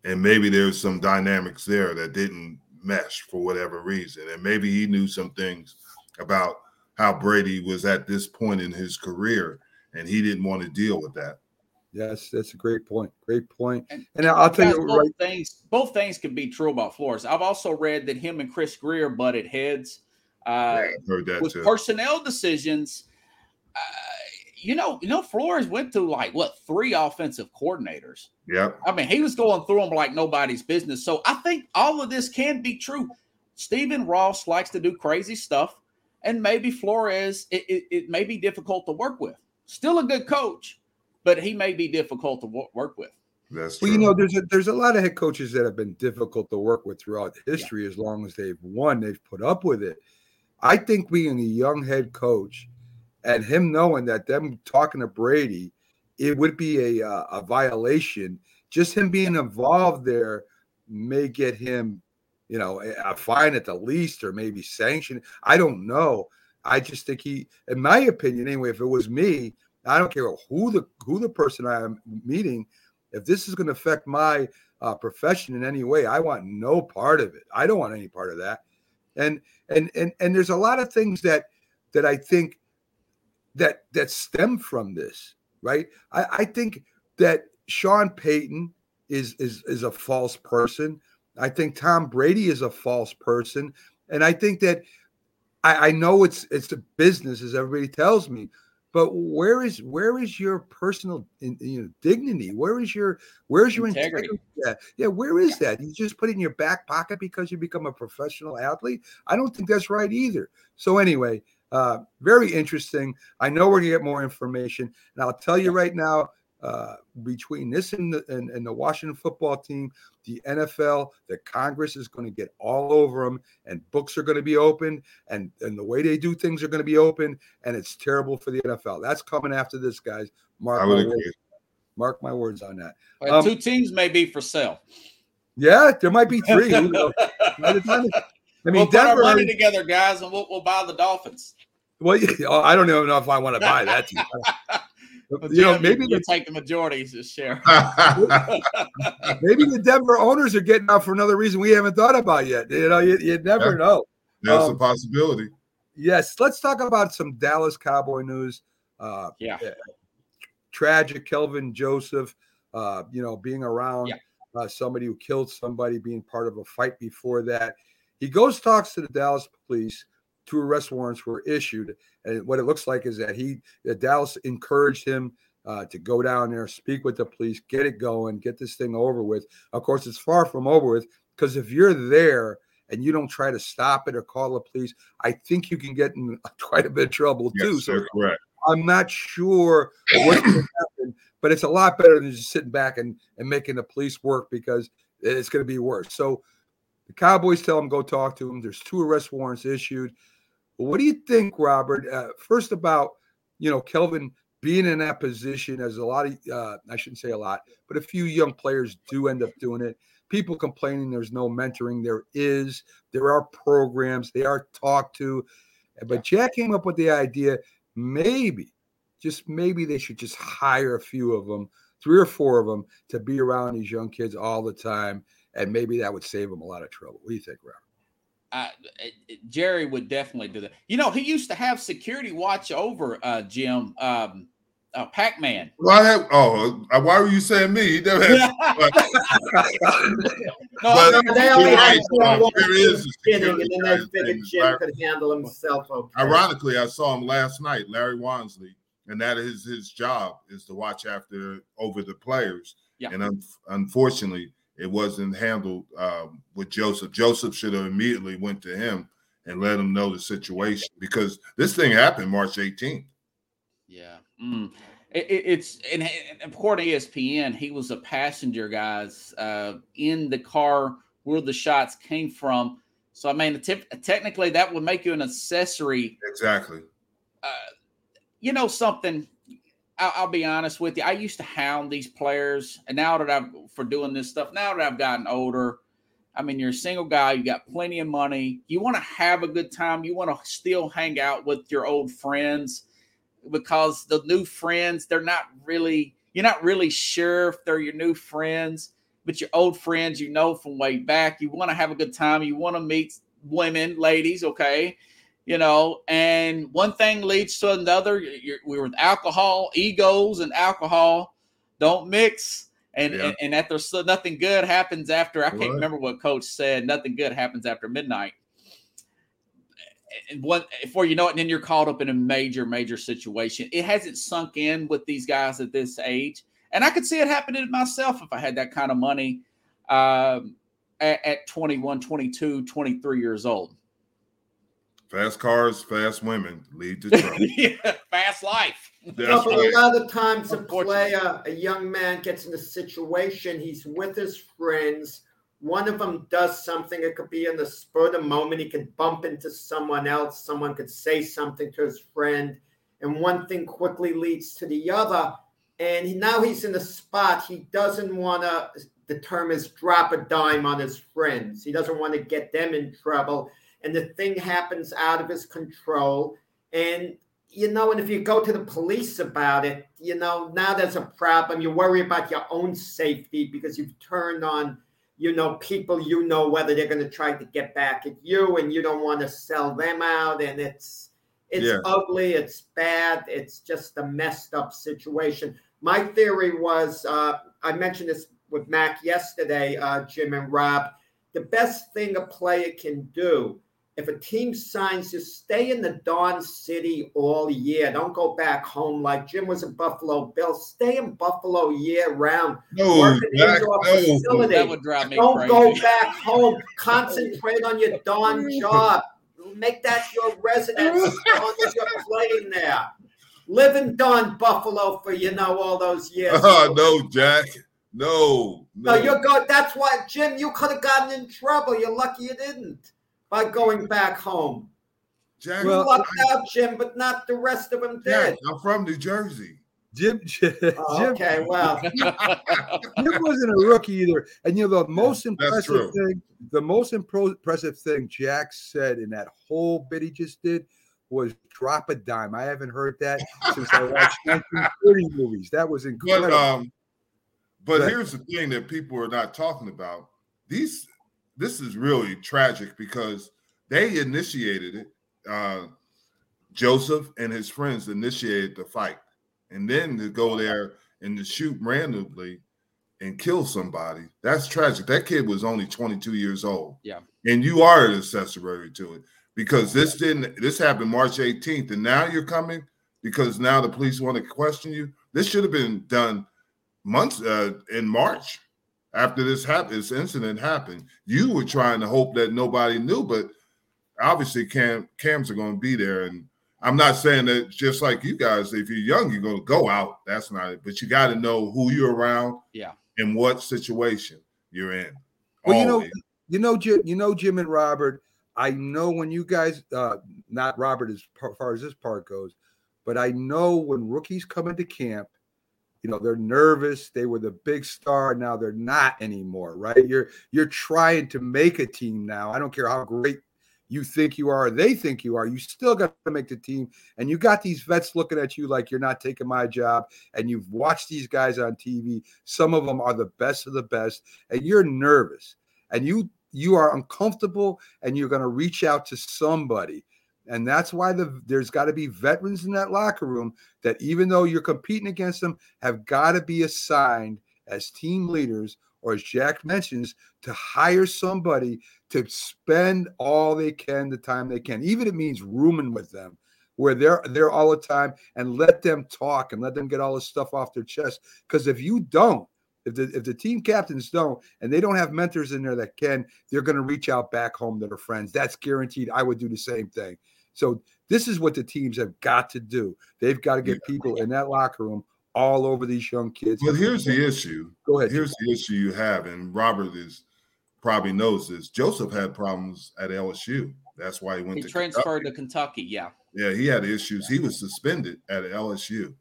And maybe there's some dynamics there that didn't mesh for whatever reason. And maybe he knew some things about how Brady was at this point in his career and he didn't want to deal with that. Yes, that's a great point. Great point. And, and I'll tell you both right things. Both things can be true about Flores. I've also read that him and Chris Grier butted heads. Uh, heard that with too. personnel decisions. Uh, you know, you know, Flores went through like what three offensive coordinators. Yep. I mean, he was going through them like nobody's business. So I think all of this can be true. Stephen Ross likes to do crazy stuff, and maybe Flores it, it, it may be difficult to work with. Still a good coach, but he may be difficult to work with. That's well, you know, there's a there's a lot of head coaches that have been difficult to work with throughout history. Yeah. As long as they've won, they've put up with it. I think being a young head coach and him knowing that them talking to Brady, it would be a uh, a violation. Just him being involved there may get him, you know, a fine at the least, or maybe sanction. I don't know. I just think he, in my opinion, anyway, if it was me, I don't care who the who the person I am meeting. If this is going to affect my uh, profession in any way, I want no part of it. I don't want any part of that. And and and and there's a lot of things that that I think that that stem from this, right? I, I think that Sean Payton is is is a false person. I think Tom Brady is a false person, and I think that I, I know it's it's a business, as everybody tells me. But where is where is your personal you know dignity? Where is your where's your integrity? integrity? Yeah, yeah. Where is that? You just put it in your back pocket because you become a professional athlete. I don't think that's right either. So anyway, uh, very interesting. I know we're gonna get more information, and I'll tell you right now. Uh, between this and the, and, and the Washington football team, the NFL, the Congress is going to get all over them, and books are going to be opened, and and the way they do things are going to be open, and it's terrible for the NFL. That's coming after this, guys. Mark my words. Mark my words on that. Um, two teams may be for sale. Yeah, there might be three. I mean, we'll Denver, put our money together, guys, and we'll, we'll buy the Dolphins. Well, I don't even know if I want to buy that team. Well, you know, maybe you take the majority share. maybe the Denver owners are getting out for another reason we haven't thought about yet. You know, you, you never yeah. know. That's um, a possibility. Yes, let's talk about some Dallas Cowboy news. Uh, yeah, tragic. Kelvin Joseph, uh, you know, being around yeah. uh, somebody who killed somebody, being part of a fight before that. He goes talks to the Dallas police two arrest warrants were issued. And what it looks like is that he, that Dallas encouraged him uh, to go down there, speak with the police, get it going, get this thing over with. Of course, it's far from over with because if you're there and you don't try to stop it or call the police, I think you can get in quite a bit of trouble yes, too. So correct. I'm not sure what's going to happen, but it's a lot better than just sitting back and, and making the police work because it's going to be worse. So the Cowboys tell him go talk to him. There's two arrest warrants issued. What do you think, Robert? Uh, first about you know Kelvin being in that position, as a lot of uh, I shouldn't say a lot, but a few young players do end up doing it. People complaining there's no mentoring. There is. There are programs. They are talked to. But Jack came up with the idea maybe, just maybe they should just hire a few of them, three or four of them, to be around these young kids all the time, and maybe that would save him a lot of trouble. What do you think, Robert? uh, Jerry would definitely do that. You know, he used to have security watch over uh, Jim um, uh, Pac Man. Well, have, oh, uh, why were you saying me? He never had. but, no, but they only had there is and then they figured Jim could handle himself. Okay. Ironically, I saw him last night, Larry Wansley, and that is his job is to watch after over the players. Yeah. And un- unfortunately, it wasn't handled um, with Joseph. Joseph should have immediately went to him and let him know the situation because this thing happened March 18th. Yeah. Mm. It, it, it's and, according to ESPN, he was a passenger, guys, uh, in the car where the shots came from. So I mean, technically, that would make you an accessory. Exactly. Uh, you know something. I'll, I'll, be honest with you. I used to hound these players, and now that I've for doing this stuff, now that I've gotten older, I mean, you're a single guy. You got plenty of money. You want to have a good time. You want to still hang out with your old friends because the new friends, they're not really, you're not really sure if they're your new friends, but your old friends you know from way back. You want to have a good time. You want to meet women, ladies, okay? You know, and one thing leads to another. You're, we're with alcohol, egos, and alcohol don't mix. And, yeah. and, and after so nothing good happens after I can't remember what coach said. Nothing good happens after midnight and what before you know it, and then you're caught up in a major, major situation. It hasn't sunk in with these guys at this age. And I could see it happening to myself if I had that kind of money um, at, at 21, 22, 23 years old. Fast cars, fast women lead to trouble. yeah, fast life. No, but right. a lot of times a player, uh, a young man gets in a situation, he's with his friends one of them does something, it could be in the spur of the moment. He could bump into someone else. Someone could say something to his friend, and one thing quickly leads to the other. And he, now he's in a spot he doesn't want to. The term is drop a dime on his friends. He doesn't want to get them in trouble, and the thing happens out of his control. And you know, and if you go to the police about it, you know, now there's a problem. You worry about your own safety because you've turned on you know people you know whether they're going to try to get back at you and you don't want to sell them out and it's it's yeah. ugly it's bad it's just a messed up situation my theory was uh, i mentioned this with mac yesterday uh, jim and rob the best thing a player can do if a team signs you, stay in the Dawn City all year. Don't go back home like Jim was in Buffalo Bill. Stay in Buffalo year round. No, Work back, no. Facility. That would drive me Don't crazy. go back home. Concentrate on your Dawn job. Make that your residence as long as you're playing there. Live in Dawn Buffalo for you know all those years. Oh no, Jack. No, no, no you're good. That's why, Jim. You could have gotten in trouble. You're lucky you didn't by going back home. Jack, you well, lucked out, Jim, but not the rest of them did. I'm from New Jersey. Jim, Jim, oh, okay, well, Jim wasn't a rookie either. And you know the most impressive thing, the most impressive thing Jack said in that whole bit he just did was drop a dime. I haven't heard that since I watched 1930 movies. That was incredible. But, um, but here's the thing that people are not talking about: these this is really tragic because they initiated it. Uh, Joseph and his friends initiated the fight, and then to go there and to shoot randomly and kill somebody. That's tragic. That kid was only 22 years old. Yeah. And you are an accessory to it because this didn't this happened March 18th, and now you're coming because now the police want to question you. This should have been done months uh, in March after this happened, this incident happened. You were trying to hope that nobody knew, but obviously cam cams are going to be there. And I'm not saying that just like you guys, if you're young, you're going to go out. That's not it. But you got to know who you're around, yeah, and what situation you're in. Well, you know, you know, Jim, you know, Jim and Robert. I know when you guys, uh, not Robert as far as this part goes, but I know when rookies come into camp you know they're nervous they were the big star now they're not anymore right? You're you're trying to make a team now. I don't care how great you think you are they think you are you still got to make the team. And you got these vets looking at you like you're not taking my job and you've watched these guys on tv some of them are the best of the best and you're nervous. And you you are uncomfortable and you're going to reach out to somebody and that's why the, there's got to be veterans in that locker room that, even though you're competing against them, have got to be assigned as team leaders, or as Jack mentions, to hire somebody to spend all they can the time they can, even it means rooming with them, where they're there all the time, and let them talk and let them get all this stuff off their chest. Because if you don't, if the if the team captains don't and they don't have mentors in there that can, they're going to reach out back home to their friends. That's guaranteed. I would do the same thing. So this is what the teams have got to do. They've got to get Yeah. people in that locker room all over these young kids. But here's the issue. Go ahead. Here's the issue you have, and Robert is probably knows this. Joseph had problems at LSU. That's why he went He to transferred Kentucky. to Kentucky. Yeah. Yeah, he had issues. He was suspended at LSU.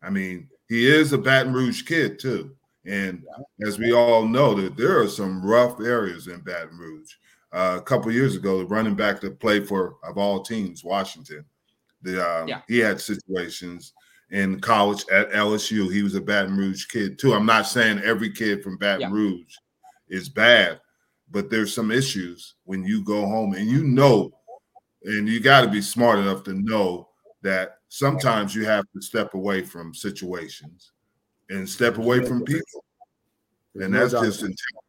I mean, he is a Baton Rouge kid too, and as we all know, that there are some rough areas in Baton Rouge. Uh, a couple years ago, the running back that played for of all teams, Washington, the um, Yeah. he had situations in college at LSU. He was a Baton Rouge kid too. I'm not saying every kid from Baton Yeah. Rouge is bad, but there's some issues when you go home and you know, and you got to be smart enough to know that sometimes you have to step away from situations and step away from people, and that's just intelligence.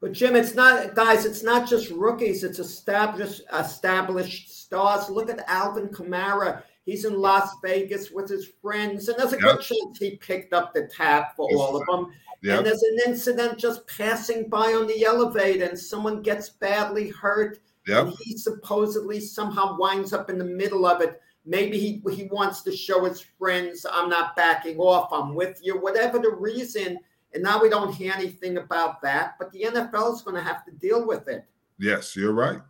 But Jim, it's not guys. It's not just rookies. It's established established stars. Look at Alvin Kamara. He's in Las Vegas with his friends, and there's a good chance he picked up the tab for all of them. Yeah, And there's an incident just passing by on the elevator, and someone gets badly hurt. yep, And he supposedly somehow winds up in the middle of it. Maybe he he wants to show his friends, "I'm not backing off. I'm with you." Whatever the reason. And now we don't hear anything about that. But the NFL is going to have to deal with it. yes, you're right.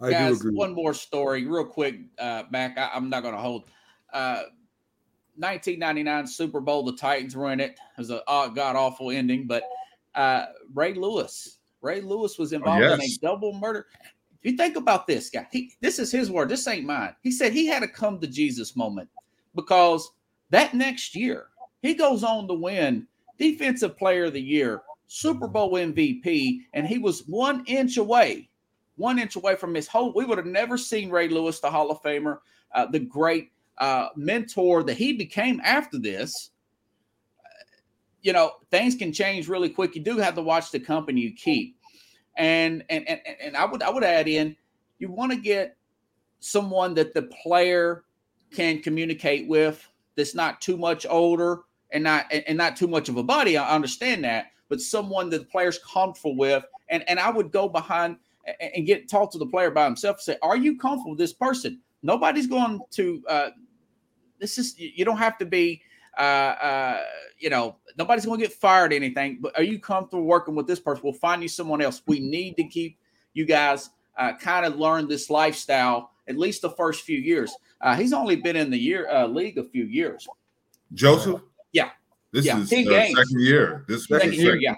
I Guys, do agree. one more story, real quick, uh, Mac. I, I'm not going to hold. Uh, 1999 Super Bowl, the Titans were in it. It was a uh, god awful ending, but uh, Ray Lewis, Ray Lewis was involved in a double murder. If you think about this guy, he, this is his word. This ain't mine. He said he had a come to Jesus moment because that next year he goes on to win Defensive Player of the Year, Super Bowl MVP, and he was one inch away one inch away from his whole. We would have never seen Ray Lewis, the Hall of Famer, uh, the great uh, mentor that he became after this. You know, things can change really quick. You do have to watch the company you keep, and and and, and I would I would add in, you want to get someone that the player can communicate with that's not too much older and not and, not too much of a buddy. I understand that, but someone that the player's comfortable with. And and I would go behind and get talk to the player by himself and say, "Are you comfortable with this person?" Nobody's going to. Uh, this is you don't have to be. Uh, uh, you know, nobody's going to get fired or anything. But are you comfortable working with this person? We'll find you someone else. We need to keep you guys uh, kind of learn this lifestyle at least the first few years. Uh, he's only been in the year uh, league a few years. Joseph. Yeah. this Yeah, is ten uh, games. second year. This was Second year, second-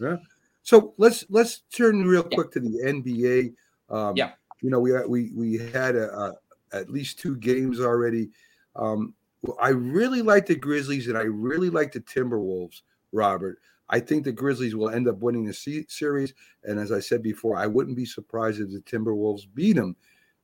yeah. So let's let's turn real Yeah. quick to the NBA. Um, Yeah. You know, we we we had a, a, at least two games already. Um, I really like the Grizzlies and I really like the Timberwolves, Robert. I think the Grizzlies will end up winning the se- series. And as I said before, I wouldn't be surprised if the Timberwolves beat them.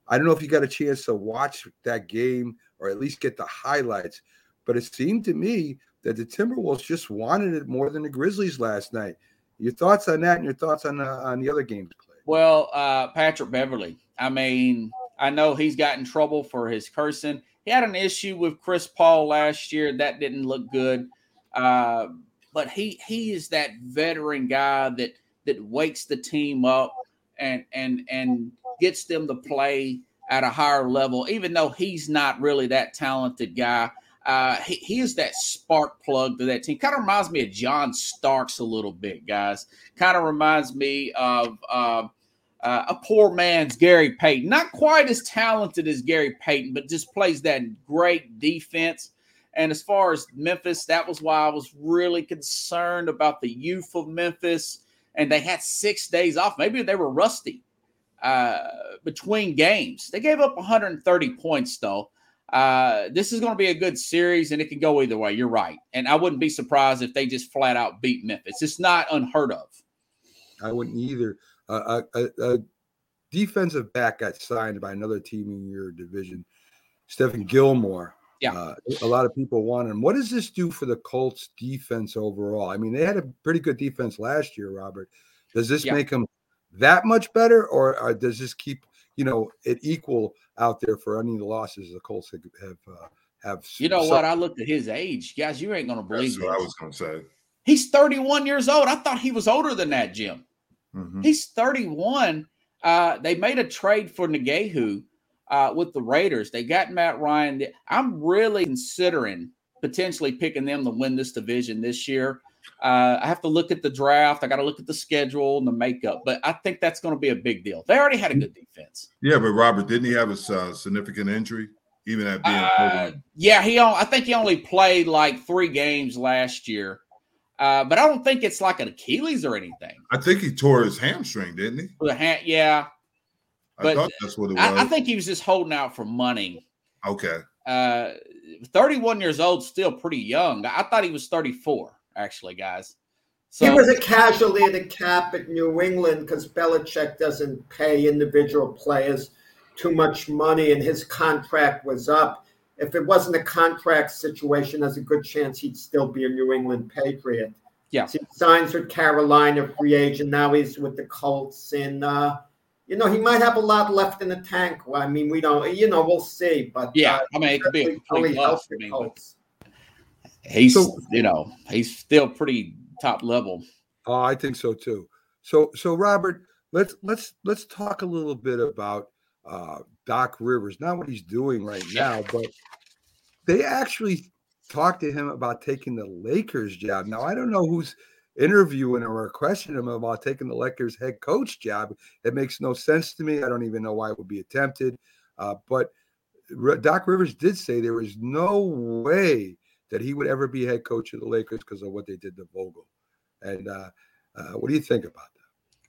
I don't know if you got a chance to watch that game or at least get the highlights, but it seemed to me that the Timberwolves just wanted it more than the Grizzlies last night. Your thoughts on that, and your thoughts on uh, on the other games played? Well, uh, Patrick Beverley. I mean, I know he's got in trouble for his cursing. He had an issue with Chris Paul last year. That didn't look good. Uh, but he he is that veteran guy that that wakes the team up and and and gets them to play at a higher level, even though he's not really that talented guy. Uh, he, he is that spark plug to that team. Kind of reminds me of John Starks a little bit, guys. Kind of reminds me of uh, uh, a poor man's Gary Payton. Not quite as talented as Gary Payton, but just plays that great defense. And as far as Memphis, that was why I was really concerned about the youth of Memphis. And they had six days off. Maybe they were rusty uh, between games. They gave up 130 points, though. Uh, this is going to be a good series, and it can go either way. You're right. And I wouldn't be surprised if they just flat out beat Memphis. It's not unheard of. I wouldn't either. Uh, a, a, defensive back got signed by another team in your division, Stephon Gilmore. Yeah. Uh, a lot of people want him. What does this do for the Colts defense overall? I mean, they had a pretty good defense last year, Robert. Does this Yeah. make them that much better, or, uh, does this keep you know it equal out there for any of the losses the Colts have have, uh, have You know su- what? I looked at his age. Guys, you ain't going to believe That's what I was going to say. He's 31 years old. I thought he was older than that, Jim. Mhm. He's 31. Uh, they made a trade for Ngakoue. uh, with the Raiders. They got Matt Ryan. I'm really considering potentially picking them to win this division this year. Uh, I have to look at the draft. I got to look at the schedule and the makeup, but I think that's going to be a big deal. They already had a good defense. Yeah, but Robert, didn't he have a uh, significant injury? Even at being uh, yeah, he I think he only played like three games last year. Uh, but I don't think it's like an Achilles or anything. I think he tore his hamstring, didn't he? The ha- yeah. I but thought that's what it was. I, I, think he was just holding out for money. Okay. Uh, 31 years old, still pretty young. I thought he was 34, actually, guys. So, he was a casualty of the cap at New England because Belichick doesn't pay individual players too much money, and his contract was up if it wasn't a contract situation, there's a good chance he'd still be a New England Patriot. Yeah. So he signs with Carolina, free agent. Now he's with the Colts. And, uh, you know, he might have a lot left in the tank. Well, I mean, we don't, you know, we'll see. But yeah, uh, I mean, it could be a complete loss. I mean, he's, so, you know, he's still pretty top level. Oh, I think so too. So, so Robert, let's let's let's talk a little bit about uh, Doc Rivers, not what he's doing right now, but they actually talked to him about taking the Lakers job. Now, I don't know who's interviewing him or questioning him about taking the Lakers head coach job. It makes no sense to me. I don't even know why it would be attempted. Uh, but Doc Rivers did say there was no way that he would ever be head coach of the Lakers because of what they did to Vogel. And uh, uh, what do you think about that?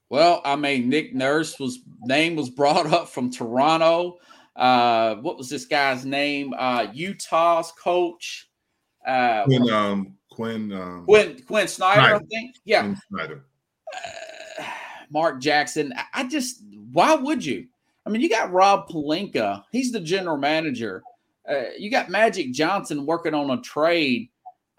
Well, I mean, Nick Nurse was name was brought up from Toronto. Uh, what was this guy's name? Uh, Utah's coach. Uh, Quin, um, Quin, um, Quin, Quin Snyder, Snyder, I think. Yeah, Quin Snyder. Uh, Mark Jackson. I just, why would you? I mean, you got Rob Pelinka. He's the general manager. Uh, you got Magic Johnson working on a trade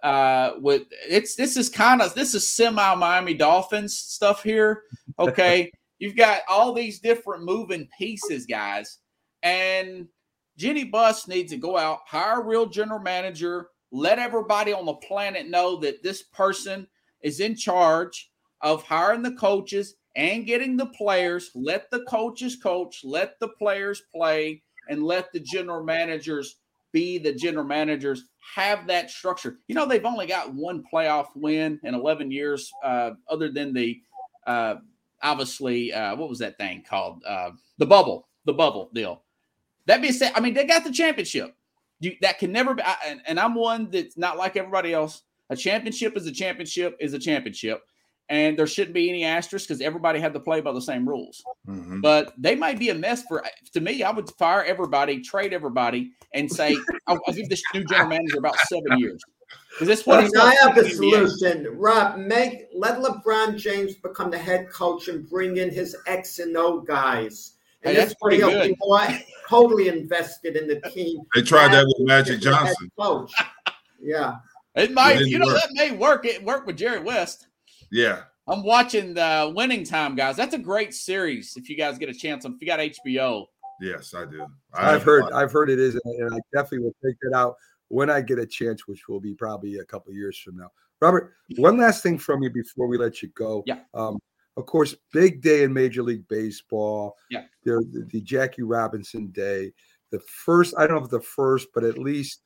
uh with it's this is kind of this is semi Miami Dolphins stuff here. Okay. You've got all these different moving pieces, guys. And Jeanie Buss needs to go out, hire a real general manager, let everybody on the planet know that this person is in charge of hiring the coaches and getting the players. Let the coaches coach, let the players play, and let the general managers be the general managers have that structure. You know, they've only got one playoff win in 11 years, uh, other than the uh, obviously, uh, what was that thing called? Uh, the bubble, the bubble deal. That being said, I mean, they got the championship. You, that can never be, I, and, and I'm one that's not like everybody else. A championship is a championship is a championship and there shouldn't be any asterisks because everybody had to play by the same rules. Mm-hmm. But they might be a mess for. To me, I would fire everybody, trade everybody, and say I'll, I'll, give this new general manager about seven years. Because this what well, I have the solution. Rob, make let LeBron James become the head coach and bring in his X and O guys. And hey, that's pretty good. More, totally invested in the team. They tried that with Magic Johnson. Coach. Yeah. It might, it you know, work. that may work. It worked with Jerry West. Yeah. I'm watching the Winning Time, guys. That's a great series. If you guys get a chance, if you got HBO. Yes, I do. I have heard. I've heard it is, and I definitely will take that out when I get a chance, which will be probably a couple years from now. Robert, one last thing from you before we let you go. Yeah. Um, of course, big day in Major League Baseball. Yeah. The, the Jackie Robinson Day. The first, I don't know if the first, but at least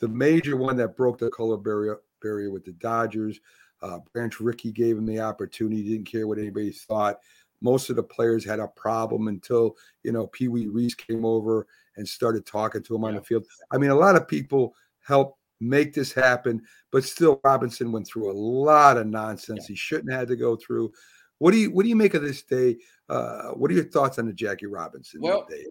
the major one that broke the color barrier barrier with the Dodgers. Uh, Branch Rickey gave him the opportunity. Didn't care what anybody thought. Most of the players had a problem until you know Pee Wee Reese came over and started talking to him yeah. on the field. I mean, a lot of people helped make this happen, but still, Robinson went through a lot of nonsense yeah. he shouldn't have had to go through. What do you what do you make of this day? Uh, what are your thoughts on the Jackie Robinson well, day?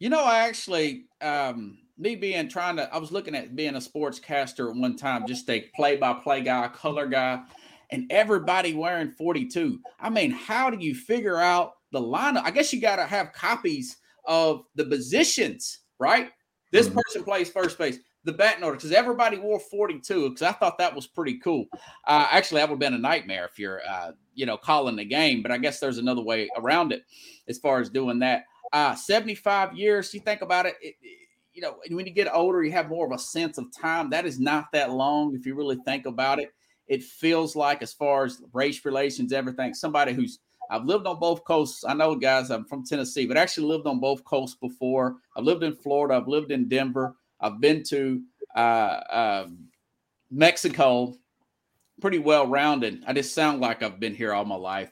You know, I actually um, me being trying to, I was looking at being a sportscaster at one time, just a play by play guy, color guy, and everybody wearing 42. I mean, how do you figure out the lineup? I guess you got to have copies of the positions, right? This mm-hmm. person plays first base, the batting order, because everybody wore 42. Because I thought that was pretty cool. Uh, actually, that would have been a nightmare if you're, uh, you know, calling the game. But I guess there's another way around it as far as doing that. Uh, 75 years, you think about it, it, it you know, when you get older, you have more of a sense of time. That is not that long if you really think about it. It feels like, as far as race relations, everything, somebody who's I've lived on both coasts. I know, guys, I'm from Tennessee, but actually lived on both coasts before. I've lived in Florida. I've lived in Denver. I've been to uh, um, Mexico. Pretty well rounded. I just sound like I've been here all my life.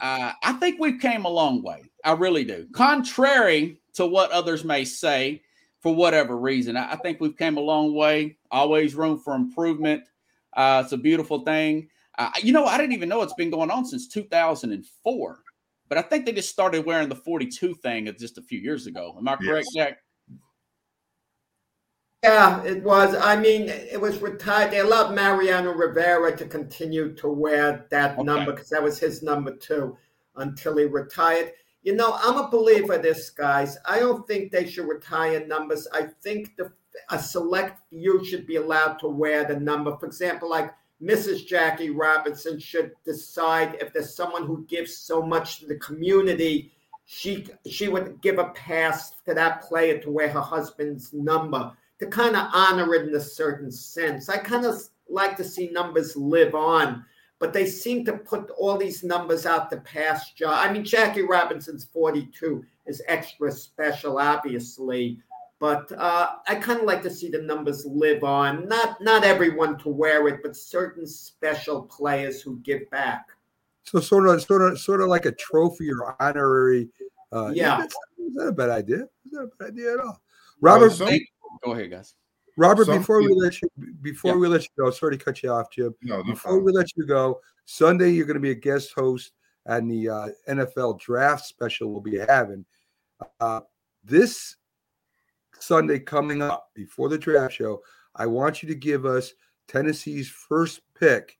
Uh, I think we've came a long way. I really do. Contrary to what others may say, for whatever reason, I, I think we've came a long way. Always room for improvement. Uh, it's a beautiful thing. Uh, you know, I didn't even know it's been going on since 2004, but I think they just started wearing the 42 thing just a few years ago. Am I correct, yes. Jack? Yeah, it was. I mean, it was retired. They allowed Mariano Rivera to continue to wear that okay. number because that was his number two until he retired. You know, I'm a believer this, guys. I don't think they should retire numbers. I think the a select few should be allowed to wear the number. For example, like Mrs. Jackie Robinson should decide if there's someone who gives so much to the community, she she would give a pass to that player to wear her husband's number to kind of honor it in a certain sense. I kind of like to see numbers live on, but they seem to put all these numbers out to pasture. I mean, Jackie Robinson's 42 is extra special, obviously, but uh, I kind of like to see the numbers live on. Not not everyone to wear it, but certain special players who give back. So sort of, sort of, sort of like a trophy or honorary. Uh, yeah, that's, that's not a bad idea. That's not a bad idea at all. Robert, well, Go ahead, guys. Robert, Some before people, we let you before yeah. we let you go, sorry to cut you off, Jim. No, no before problem. we let you go, Sunday you're going to be a guest host and the uh, NFL draft special we'll be having. Uh, this Sunday coming up before the draft show, I want you to give us Tennessee's first pick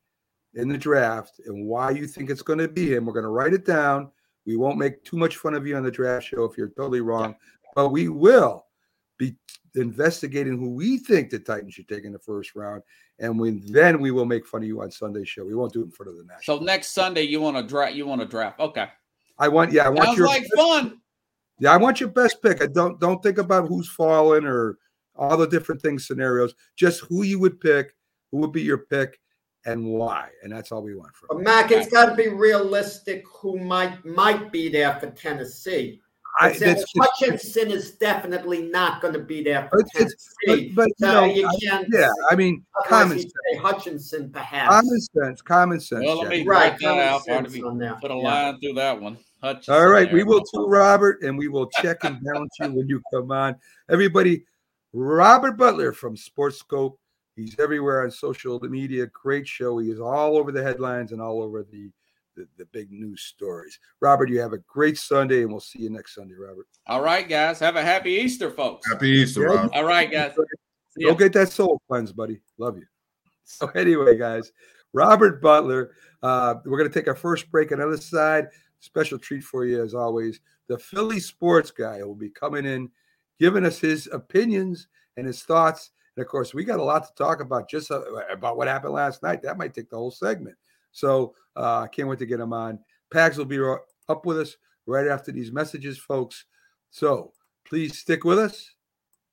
in the draft and why you think it's going to be him. We're going to write it down. We won't make too much fun of you on the draft show if you're totally wrong, but we will be investigating who we think the Titans should take in the first round, and when then we will make fun of you on Sunday show. We won't do it in front of the national. So next Sunday you want to draft? You want to draft? Okay. I want yeah. I want Sounds your like fun. Yeah, I want your best pick. I don't don't think about who's fallen or all the different things scenarios. Just who you would pick, who would be your pick, and why. And that's all we want from. But Mac, it's got to be realistic. Who might might be there for Tennessee? I, said, Hutchinson is definitely not going to be there for Tennessee. But, but so you, know, can't. Yeah, I mean, common sense. Hutchinson, perhaps. Common sense. Common sense. Well, let me right, that out. Put a line through that one. Hutchinson All right, there. we will too, Robert, and we will check and balance you when you come on. Everybody, Robert Butler from Sports Skope. He's everywhere on social media. Great show. He is all over the headlines and all over the the, the big news stories. Robert, you have a great Sunday, and we'll see you next Sunday, Robert. All right, guys. Have a happy Easter, folks. Happy Easter, yeah. All right, guys. Go get that soul cleanse, buddy. Love you. So, anyway, guys, Robert Butler. Uh, we're going to take our first break on the other side. Special treat for you, as always. The Philly sports guy will be coming in, giving us his opinions and his thoughts. And of course, we got a lot to talk about just uh, about what happened last night. That might take the whole segment. So uh, I uh, can't wait to get him on. Pags will be up with us right after these messages, folks. So please stick with us.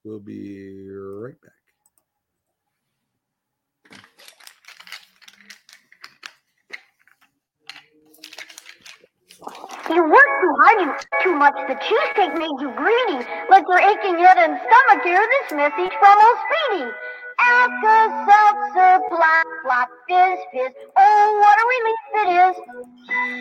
We'll be right back. You work too hard, you too much. The cheesecake made you greedy. Let your aching head and stomach hear this message from old Speedy. Alka-Seltzer, plop, plop, fizz, fizz. Oh, what a relief it is.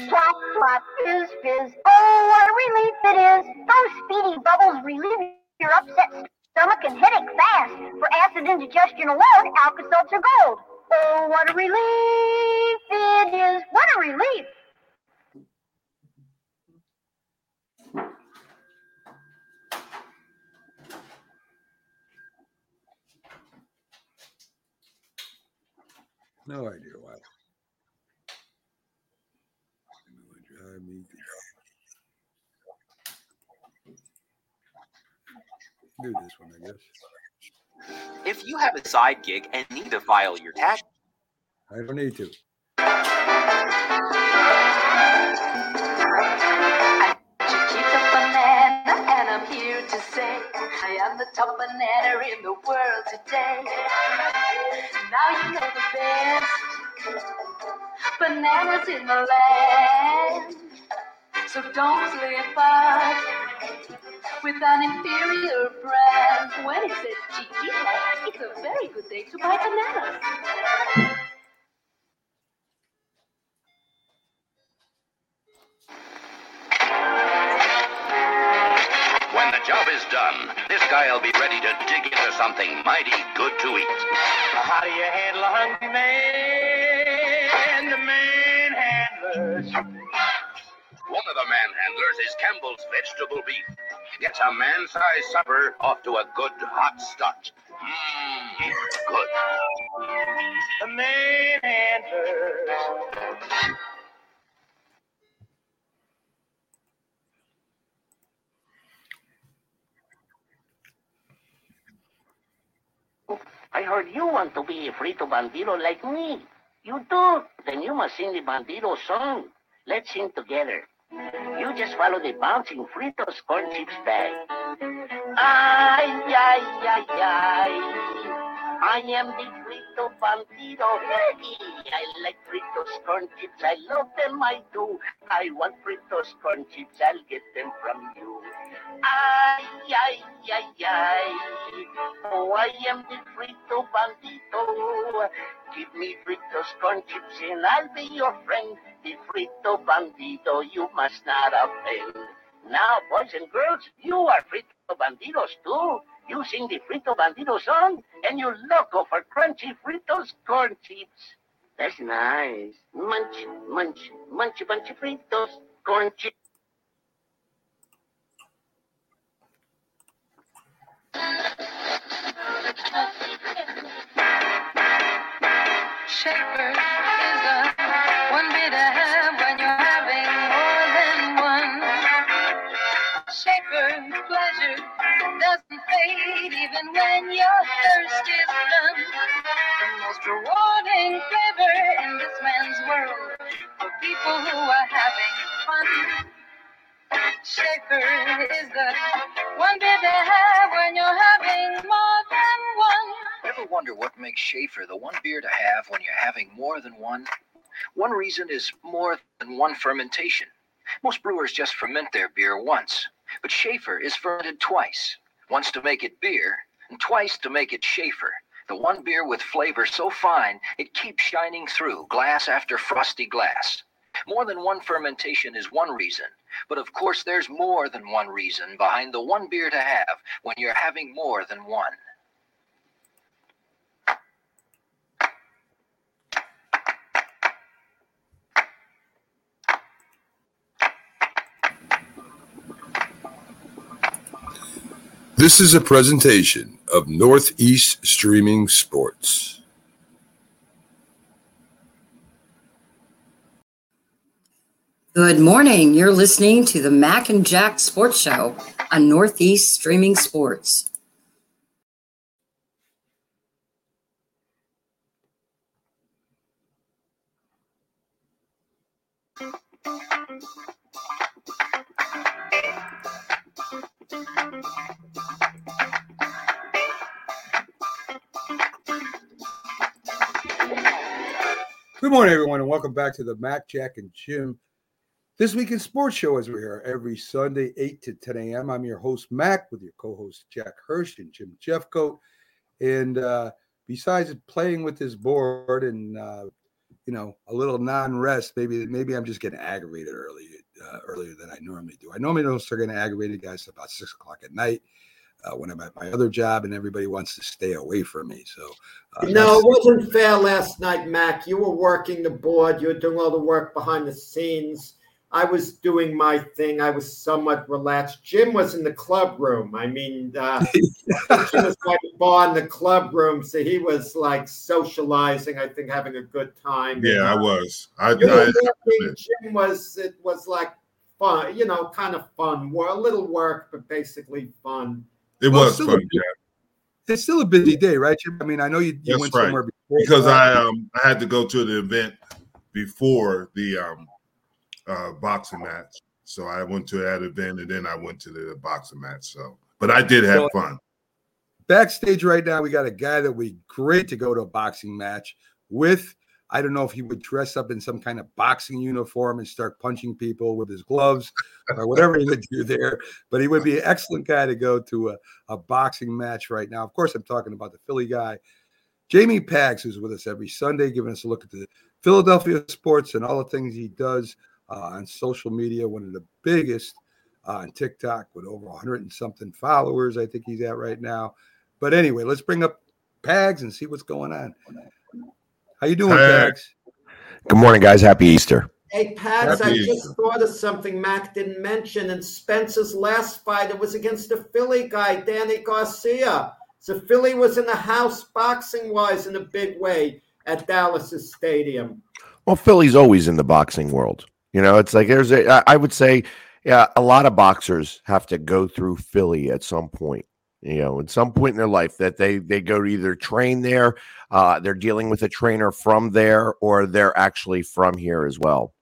Plop, plop, fizz, fizz. Oh, what a relief it is. Those speedy bubbles relieve your upset stomach and headache fast. For acid indigestion alone, Alka-Seltzer Gold. Oh, what a relief it is. What a relief. No idea why. Drive me Do this one, I guess. If you have a side gig and need to file your tax, I don't need to. I am the top banana in the world today. Now you know the best bananas in the land. So don't slip up with an inferior brand. When it Chiquita, it's a very good day to buy bananas. Done, this guy'll be ready to dig into something mighty good to eat. How do you handle a hungry man? The manhandlers. One of the manhandlers is Campbell's vegetable beef. Gets a man-sized supper off to a good hot start. Mmm, good. The manhandlers. I heard you want to be a frito bandito like me. You do? Then you must sing the bandito song. Let's sing together. You just follow the bouncing Fritos corn chips bag. Ay, ay, ay, ay. I am the Frito Bandito. I like Fritos corn chips. I love them, I do. I want Fritos corn chips. I'll get them from you. Ay, ay, ay, ay. Oh, I am the Frito Bandito. Give me Fritos corn chips and I'll be your friend. The Frito Bandito, you must not offend. Now, boys and girls, you are Frito Banditos too. You sing the Frito Bandito song and you loco for crunchy Fritos corn chips. That's nice. Munch, munch, munch, bunch of Fritos corn chips. Schaefer doesn't even when your thirst is. The most rewarding flavor in this man's world for people who are having fun. Schaefer is the to have when you're having more than one. Ever wonder what makes Schaefer the one beer to have when you're having more than one? One reason is more than one fermentation. Most brewers just ferment their beer once, but Schaefer is fermented twice. Once to make it beer, and twice to make it Schaefer. The one beer with flavor so fine it keeps shining through glass after frosty glass. More than one fermentation is one reason, but of course there's more than one reason behind the one beer to have when you're having more than one. This is a presentation of Northeast Streaming Sports. Good morning. You're listening to the Mac and Jack Sports Show on Northeast Streaming Sports. Good morning, everyone, and welcome back to the Mac, Jack, and Jim This Week in Sports Show, as we're here every Sunday, 8 to 10 a.m. I'm your host, Mac, with your co host, Jack Hirsch and Jim Jeffcoat. And uh, besides playing with this board and, uh, you know, a little non rest, maybe maybe I'm just getting aggravated early, uh, earlier than I normally do. I normally don't start getting aggravated, guys, about six o'clock at night. Uh, when I'm at my other job and everybody wants to stay away from me. So, uh, no, it wasn't fair last night, Mac. You were working the board. You were doing all the work behind the scenes. I was doing my thing. I was somewhat relaxed. Jim was in the club room. I mean, uh, Jim was by the bar in the club room, so he was like socializing. I think having a good time. Yeah, I was. I, You were I working, Jim was. It was like fun. You know, kind of fun. Well, a little work, but basically fun. It Well, was still fun, Jack. it's still a busy day, right? I mean, I know you, you went right. somewhere before. because I um I had to go to the event before the um uh boxing match. So I went to that event and then I went to the boxing match. So but I did have So- fun. backstage right now we got a guy that we great to go to a boxing match with I don't know if he would dress up in some kind of boxing uniform and start punching people with his gloves or whatever he would do there. But he would be an excellent guy to go to a, a boxing match right now. Of course, I'm talking about the Philly guy. Jamie Pags is with us every Sunday, giving us a look at the Philadelphia sports and all the things he does uh, on social media. One of the biggest uh, on TikTok with over 100 and something followers, I think he's at right now. But anyway, let's bring up Pags and see what's going on. How you doing, Pags? Good morning, guys. Happy Easter. Hey, Pags, I Happy just thought of something Mac didn't mention. In Spence's last fight, it was against the Philly guy, Danny Garcia. So Philly was in the house boxing wise in a big way at Dallas's stadium. Well, Philly's always in the boxing world. You know, it's like there's a, I would say, yeah, a lot of boxers have to go through Philly at some point. You know, at some point in their life that they they go to either train there, uh, they're dealing with a trainer from there, or they're actually from here as well.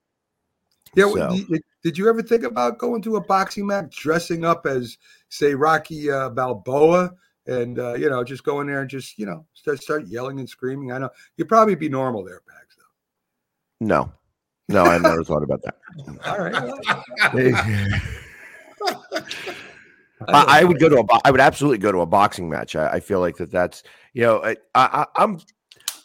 Yeah. So- did- you ever think about going to a boxing match, dressing up as, say, Rocky uh, Balboa, and uh, you know, just go in there and just you know start start yelling and screaming? I know you'd probably be normal there, Pags. No, no, I never thought about that. All right. I, I would go to a. I would absolutely go to a boxing match. I, I feel like that. That's you know. I, I, I'm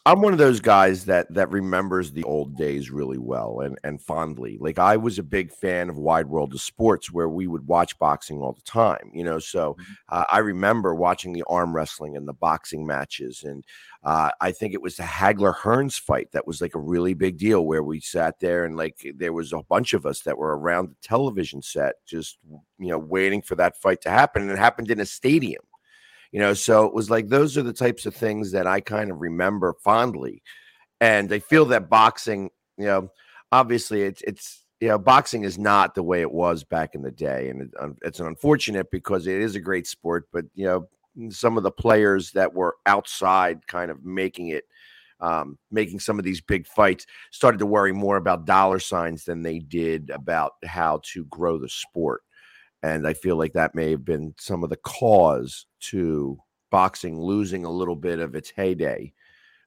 I'm one of those guys that that remembers the old days really well and and fondly. Like I was a big fan of Wide World of Sports, where we would watch boxing all the time. You know, so uh, I remember watching the arm wrestling and the boxing matches, and uh, I think it was the Hagler Hearns fight that was like a really big deal, where we sat there and like there was a bunch of us that were around the television set, just you know, waiting for that fight to happen, and it happened in a stadium you know so it was like those are the types of things that i kind of remember fondly and i feel that boxing you know obviously it's it's you know boxing is not the way it was back in the day and it, it's unfortunate because it is a great sport but you know some of the players that were outside kind of making it um, making some of these big fights started to worry more about dollar signs than they did about how to grow the sport and I feel like that may have been some of the cause to boxing losing a little bit of its heyday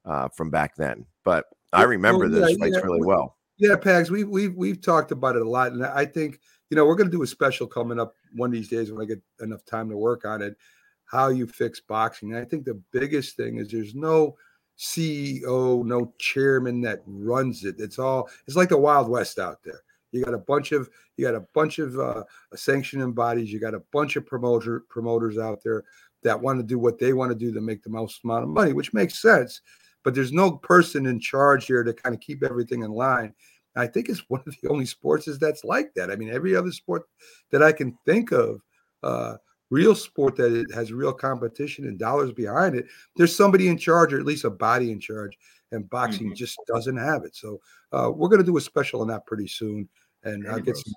uh, from back then. But I remember well, those fights yeah, really we- well. Yeah, Pags, we we've we've talked about it a lot, and I think you know we're going to do a special coming up one of these days when I get enough time to work on it. How you fix boxing? And I think the biggest thing is there's no CEO, no chairman that runs it. It's all it's like the Wild West out there. You got a bunch of you got a bunch of uh, sanctioning bodies. You got a bunch of promoter promoters out there that want to do what they want to do to make the most amount of money, which makes sense. But there's no person in charge here to kind of keep everything in line. And I think it's one of the only sports is that's like that. I mean, every other sport that I can think of, uh, real sport that has real competition and dollars behind it, there's somebody in charge or at least a body in charge. And boxing just doesn't have it. So uh, we're going to do a special on that pretty soon, and I'll get some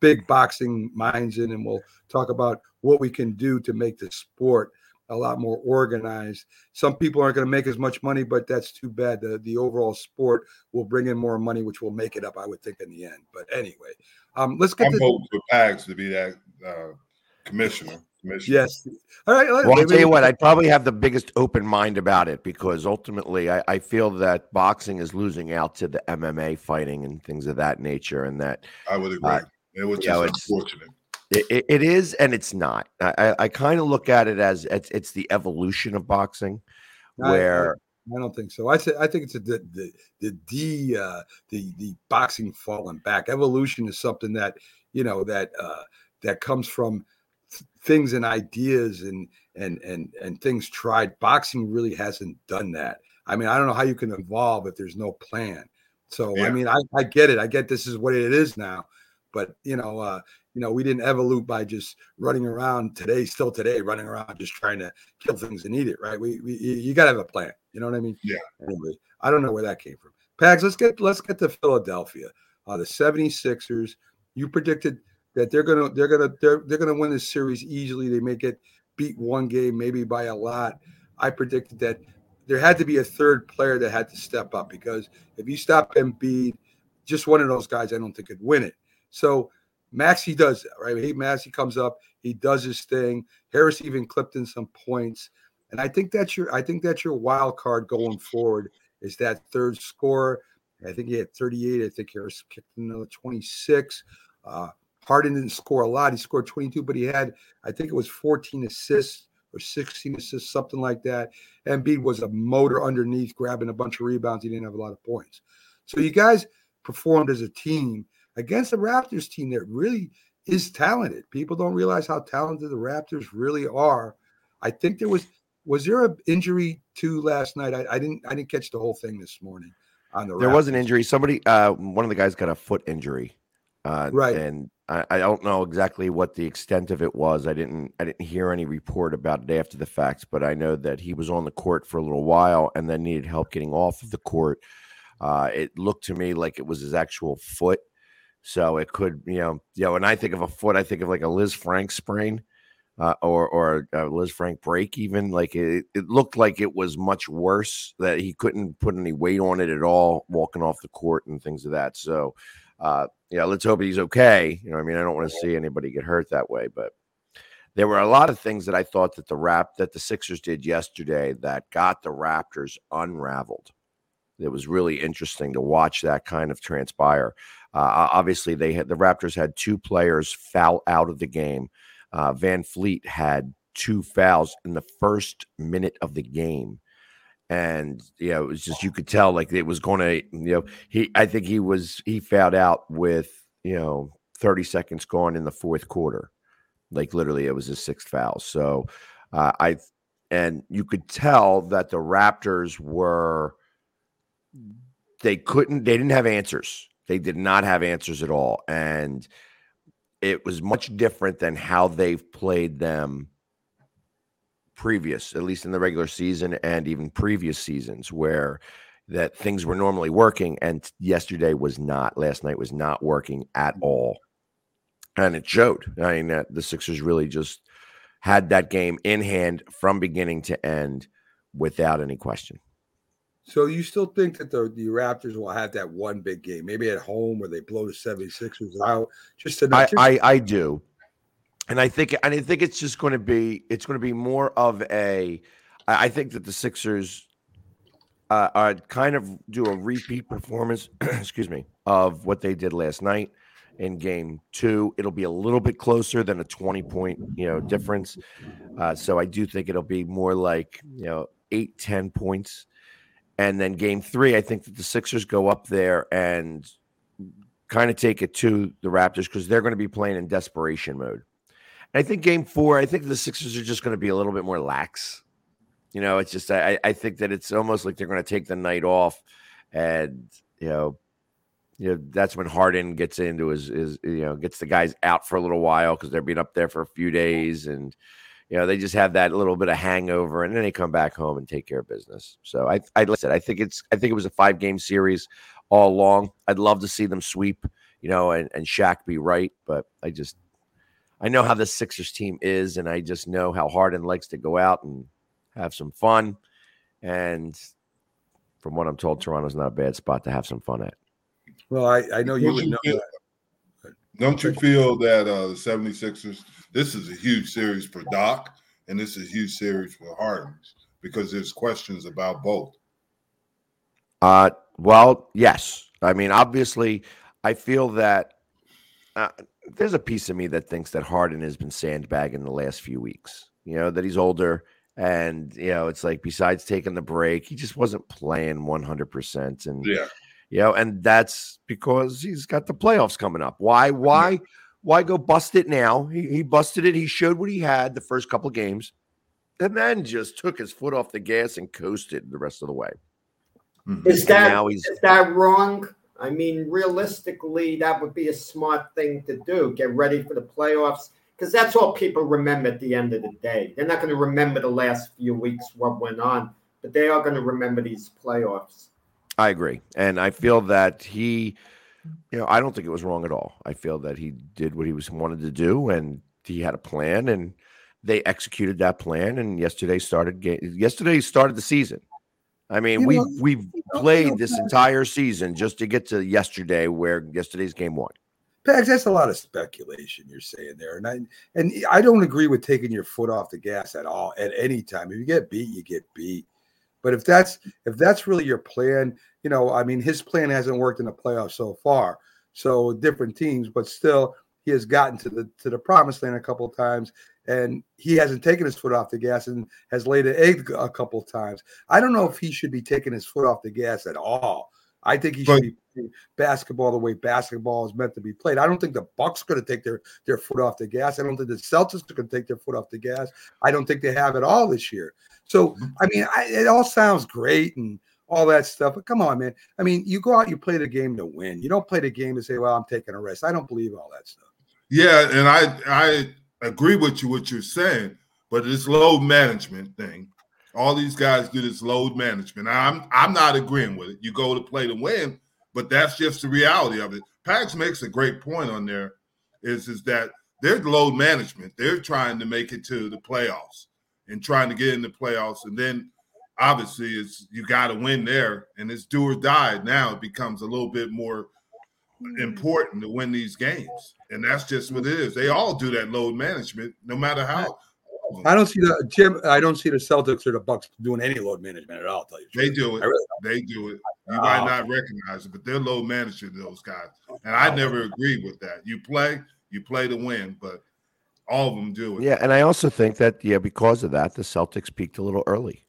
big boxing minds in, and we'll talk about what we can do to make the sport a lot more organized. Some people aren't going to make as much money, but that's too bad. The the overall sport will bring in more money, which will make it up, I would think, in the end. But anyway, um, let's get I'm to voting for Pags to be that uh, commissioner. Commissioner. yes. All right. Well, I'll tell you what, I'd probably have the biggest open mind about it because ultimately I, I feel that boxing is losing out to the MMA fighting and things of that nature. And that I would agree. uh, it was you know, just it's- unfortunate. It, it, it is and it's not. I, I, I kind of look at it as it's, it's the evolution of boxing, I- I- where I don't think so. I said I think it's a, the the the D uh, the the boxing falling back. Evolution is something that you know that uh, that comes from th- things and ideas and and and and things tried. Boxing really hasn't done that. I mean, I don't know how you can evolve if there's no plan. So I mean, I, I get it. I get this is what it is now. But you know, uh, you know, we didn't evolve by just running around today, still today, running around just trying to kill things and eat it, right? We, we you- you got to have a plan. You know what I mean? Yeah. Anyway, I don't know where that came from. Pags, let's get let's get to Philadelphia. Uh, the 76ers, you predicted that they're gonna they're gonna they're they're gonna win this series easily. They may get beat one game, maybe by a lot. I predicted that there had to be a third player that had to step up because if you stop Embiid, just one of those guys, I don't think could win it. So Maxey does that, right? He Maxey comes up, he does his thing. Harris even clipped in some points, and I think that's your I think that's your wild card going forward is that third scorer. I think he had 38. I think Harris kicked another 26. Uh, Harden didn't score a lot. He scored 22, but he had, I think it was 14 assists or 16 assists, something like that. Embiid was a motor underneath, grabbing a bunch of rebounds. He didn't have a lot of points. So you guys performed as a team against the Raptors team that really is talented. People don't realize how talented the Raptors really are. I think there was was there an injury too last night? I, I didn't I didn't catch the whole thing this morning on the There Raptors. was an injury. Somebody, uh, one of the guys got a foot injury, uh, Right. And I, I don't know exactly what the extent of it was. I didn't, I didn't hear any report about it after the facts, but I know that he was on the court for a little while and then needed help getting off of the court. Uh, it looked to me like it was his actual foot, so it could, you know, you know. When I think of a foot, I think of like a Lisfranc sprain. Uh, or or a Lisfranc break even like it, it looked like it was much worse that he couldn't put any weight on it at all walking off the court and things of that so uh yeah let's hope he's okay. You know i mean? I don't want to see anybody get hurt that way but there were a lot of things that i thought that the rap that the sixers did yesterday that got the raptors unraveled. It was really interesting to watch that kind of transpire. Uh, obviously they had the raptors had two players foul out of the game. Uh, VanVleet had two fouls in the first minute of the game. And you know, it was just you could tell like it was going to, you know, he I think he was he fouled out with you know 30 seconds gone in the fourth quarter. Like literally, it was his sixth foul. So uh, I and you could tell that the Raptors were they couldn't they didn't have answers. They did not have answers at all. And it was much different than how they've played them previous, at least in the regular season and even previous seasons, where that things were normally working and yesterday was not. Last night was not working at mm-hmm. all, and it showed. I mean, the Sixers really just had that game in hand from beginning to end without any question. So you still think that the, the Raptors will have that one big game, maybe at home where they blow the 76ers out? Just to I, I I do, and I think and I think it's just going to be it's going to be more of a. I think that the Sixers uh, are kind of do a repeat performance. excuse me of what they did last night in Game Two. It'll be a little bit closer than a twenty point you know difference. Uh, so I do think it'll be more like you know eight ten points. And then game three, I think that the Sixers go up there and kind of take it to the Raptors because they're going to be playing in desperation mode. I think game four, I think the Sixers are just going to be a little bit more lax. You know, it's just I, I think that it's almost like they're going to take the night off, and you know, you know that's when Harden gets into his is you know gets the guys out for a little while because they're being up there for a few days and you know they just have that little bit of hangover and then they come back home and take care of business. So i i listen i think it's i think it was a five game series all along. I'd love to see them sweep you know and and Shaq be right but i just i know how the sixers team is and i just know how harden likes to go out and have some fun and from what i'm told toronto's not a bad spot to have some fun at well, I, I know you Don't would you know feel- that. Don't you feel that uh, the 76ers, this is a huge series for Doc, and this is a huge series for Harden because there's questions about both. Uh, well, yes. I mean, obviously, I feel that uh, there's a piece of me that thinks that Harden has been sandbagging the last few weeks. You know that he's older, and you know it's like besides taking the break, he just wasn't playing 100. percent And Yeah. you know, and that's because he's got the playoffs coming up. Why? Why? Why go bust it now? He, he busted it. He showed what he had the first couple games, and then just took his foot off the gas and coasted the rest of the way. Mm-hmm. Is And that now he's is that wrong? I mean, realistically, that would be a smart thing to do. Get ready for the playoffs because that's all people remember at the end of the day. They're not going to remember the last few weeks what went on, but they are going to remember these playoffs. I agree. And I feel that he, you know, I don't think it was wrong at all. I feel that he did what he was wanted to do and he had a plan and they executed that plan. And yesterday started game yesterday started the season. I mean, we we've played this entire season just to get to yesterday where yesterday's game one. Pags, that's a lot of speculation you're saying there, and I and I don't agree with taking your foot off the gas at all at any time. If you get beat, you get beat. But if that's if that's really your plan, you know, I mean, his plan hasn't worked in the playoffs so far. So different teams, but still, he has gotten to the to the promised land a couple of times, and he hasn't taken his foot off the gas and has laid an egg a couple of times. I don't know if he should be taking his foot off the gas at all. I think he should be playing basketball the way basketball is meant to be played. I don't think the Bucks going to take their their foot off the gas. I don't think the Celtics are going to take their foot off the gas. I don't think they have it all this year. So mm-hmm. I mean, I, it all sounds great and all that stuff, but come on, man. I mean, you go out, you play the game to win. You don't play the game to say, "Well, I'm taking a rest." I don't believe all that stuff. Yeah, and I I agree with you what you're saying, but this load management thing, all these guys do this load management. I'm I'm not agreeing with it. You go to play to win, but that's just the reality of it. Pags makes a great point on there, is is that there's load management. They're trying to make it to the playoffs and trying to get in the playoffs, and then obviously it's you got to win there, and it's do or die. Now it becomes a little bit more mm. important to win these games, and that's just what it is. They all do that load management, no matter how. I don't see the Jim. I don't see the Celtics or the Bucks doing any load management at all. I'll tell you, the They truth. do it. I really They do it. You Oh. might not recognize it, but they're low managing those guys. And I never agree with that. You play, you play to win, but all of them do it. Yeah, and I also think that yeah, because of that, the Celtics peaked a little early.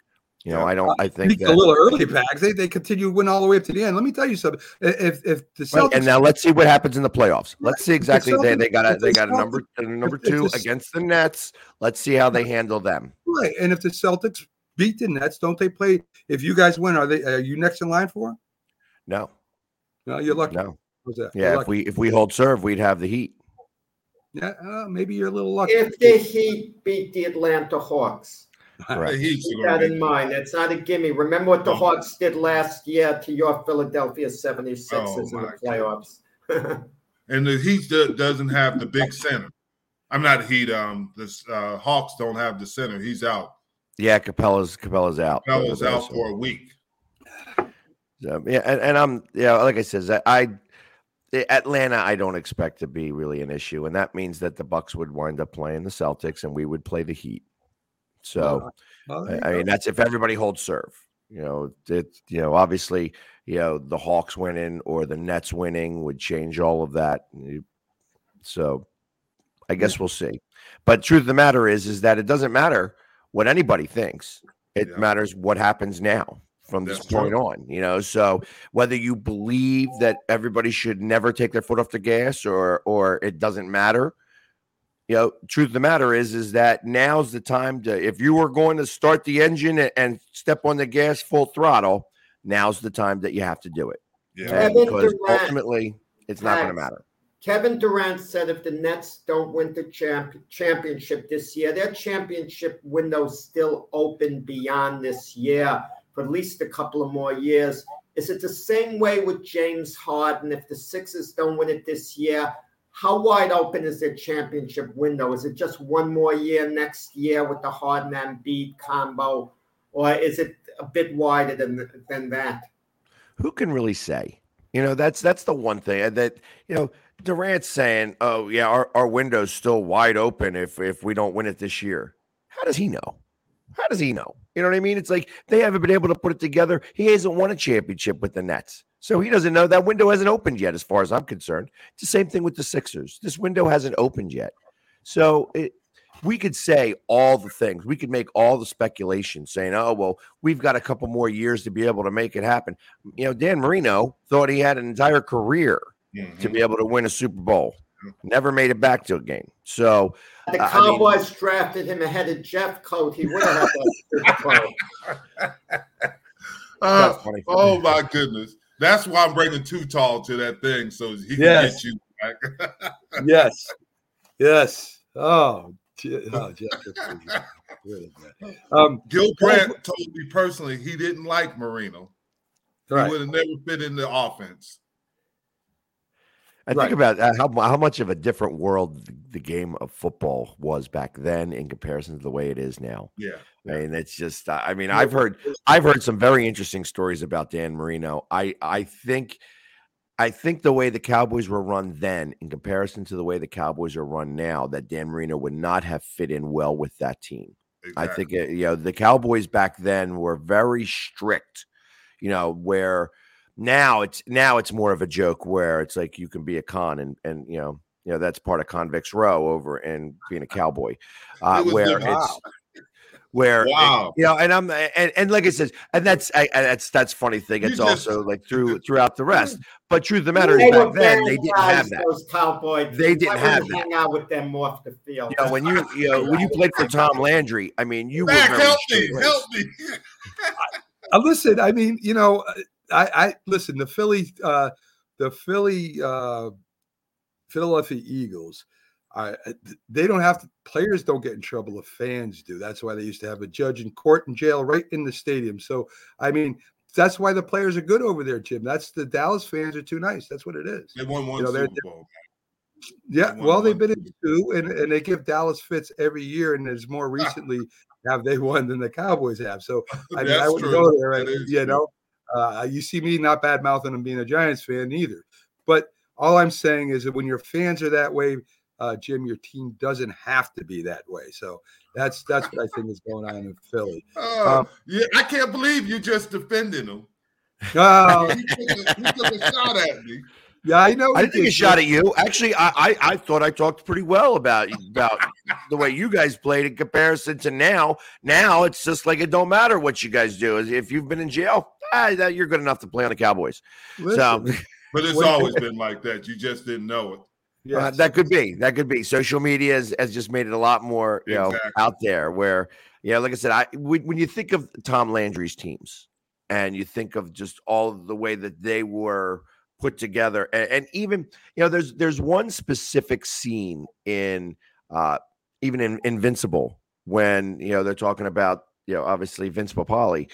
You know, I don't. I think Peaked that, a little early, Pags. They they continue to win all the way up to the end. Let me tell you something. If if the Right, Celtics and now let's see what happens in the playoffs. Let's see If the exactly they, they got a they got a number a number if- if two the- against the Nets. Let's see how they handle them. right, and if the Celtics beat the Nets, don't they play? If you guys win, are they are you next in line for? No, No, you're lucky. no. What's that? Yeah, if we if we hold serve, we'd have the Heat. yeah, uh, maybe you're a little lucky. If the Heat beat the Atlanta Hawks, Correct. The Heat's keep that be- in mind. It's not a gimme. Remember what the Oh. Hawks did last year to your Philadelphia 76ers Oh, in the playoffs. And the Heat do- doesn't have the big center. I'm not Heat. Um, the uh, Hawks don't have the center. He's out. Yeah, Capela's Capela's out. Capela's out so- for a week. so, yeah, and, and I'm yeah, like I said, I Atlanta I don't expect to be really an issue, and that means that the Bucks would wind up playing the Celtics, and we would play the Heat. So. Well, I, I mean, that's if everybody holds serve. You know, it. You know, obviously, you know the Hawks winning or the Nets winning would change all of that. So, I guess we'll see. But truth of the matter is, is that it doesn't matter what anybody thinks. It Yeah. matters what happens now from this That's point true. on. You know, so whether you believe that everybody should never take their foot off the gas or or it doesn't matter, you know, truth of the matter is, is that now's the time to, if you were going to start the engine and, and step on the gas full throttle, now's the time that you have to do it. Yeah. Kevin because Durant ultimately, it's not going to matter. Kevin Durant said if the Nets don't win the champ- championship this year, their championship window's still open beyond this year for at least a couple of more years. Is it the same way with James Harden? If the Sixers don't win it this year, how wide open is their championship window? Is it just one more year next year with the Harden Embiid combo, or is it a bit wider than than that? Who can really say? You know, that's that's the one thing that you know Durant's saying, "Oh yeah, our, our window's still wide open if if we don't win it this year." How does he know? How does he know? You know what I mean? It's like they haven't been able to put it together. He hasn't won a championship with the Nets. So he doesn't know that window hasn't opened yet, as far as I'm concerned. It's the same thing with the Sixers. This window hasn't opened yet. So it, we could say all the things. We could make all the speculation saying, oh, well, we've got a couple more years to be able to make it happen. You know, Dan Marino thought he had an entire career Mm-hmm. to be able to win a Super Bowl. Never made it back to a game. So The I- I mean- Cowboys drafted him ahead of Jeffcoat. He would have had that Super Bowl. Uh, oh my goodness. That's why I'm bringing too tall to that thing so he can Yes. get you back. yes, yes. Oh, oh Jeff. that's pretty- really bad. Um, Gil Brandt told me personally he didn't like Marino. He would have never fit in the offense. I Right. think about uh, how how much of a different world the, game of football was back then in comparison to the way it is now. Yeah. I mean, it's just. uh, I mean, I've heard I've heard some very interesting stories about Dan Marino. I I think I think the way the Cowboys were run then, in comparison to the way the Cowboys are run now, that Dan Marino would not have fit in well with that team. I think you know the Cowboys back then were very strict. You know where now it's now it's more of a joke where it's like you can be a con and and you know you know that's part of convicts row over and being a cowboy uh, It where the- it's where it- Wow. you know and i'm and, and like i said and that's I, I- that's that's funny thing it's just- also like through throughout the rest but truth of the matter is They back then they didn't have that Those Cowboys. They didn't I have wouldn't hang out with them off the field. you know when you you know when you played for tom landry i mean you were Mac, very help me, help me. Uh, listen, I mean, you know, I, I listen. The Philly, uh, the Philly, uh, Philadelphia Eagles. I, they don't have to. Players don't get in trouble if fans do. That's why they used to have a judge in court and jail right in the stadium. So, I mean, that's why the players are good over there, Jim. That's the Dallas fans are too nice. That's what it is. They won one You know, Super Bowl. Yeah, They well, they've been in two, and, and they give Dallas fits every year, and there's more recently have they won than the Cowboys have. So I mean, I would go there, and, you true. know. Uh, you see me not bad mouthing them being a Giants fan either, but all I'm saying is that when your fans are that way, uh, Jim, your team doesn't have to be that way. So that's that's what I think is going on in Philly. Oh, Um, yeah, I can't believe you're just defending them. Oh, You took a, you took a shot at me. yeah, I know. I we didn't take a shot at you. Actually, I, I I thought I talked pretty well about about the way you guys played in comparison to now. Now it's just like it don't matter what you guys do. If you've been in jail, ah, that you're good enough to play on the Cowboys. so But it's always been like that. You just didn't know it. yeah, uh, that could be that could be. Social media has, has just made it a lot more you know out there. Where yeah, like I said, I when, when you think of Tom Landry's teams and you think of just all the way that they were put together and, and even you know there's there's one specific scene in uh even in invincible when you know they're talking about you know obviously vince papale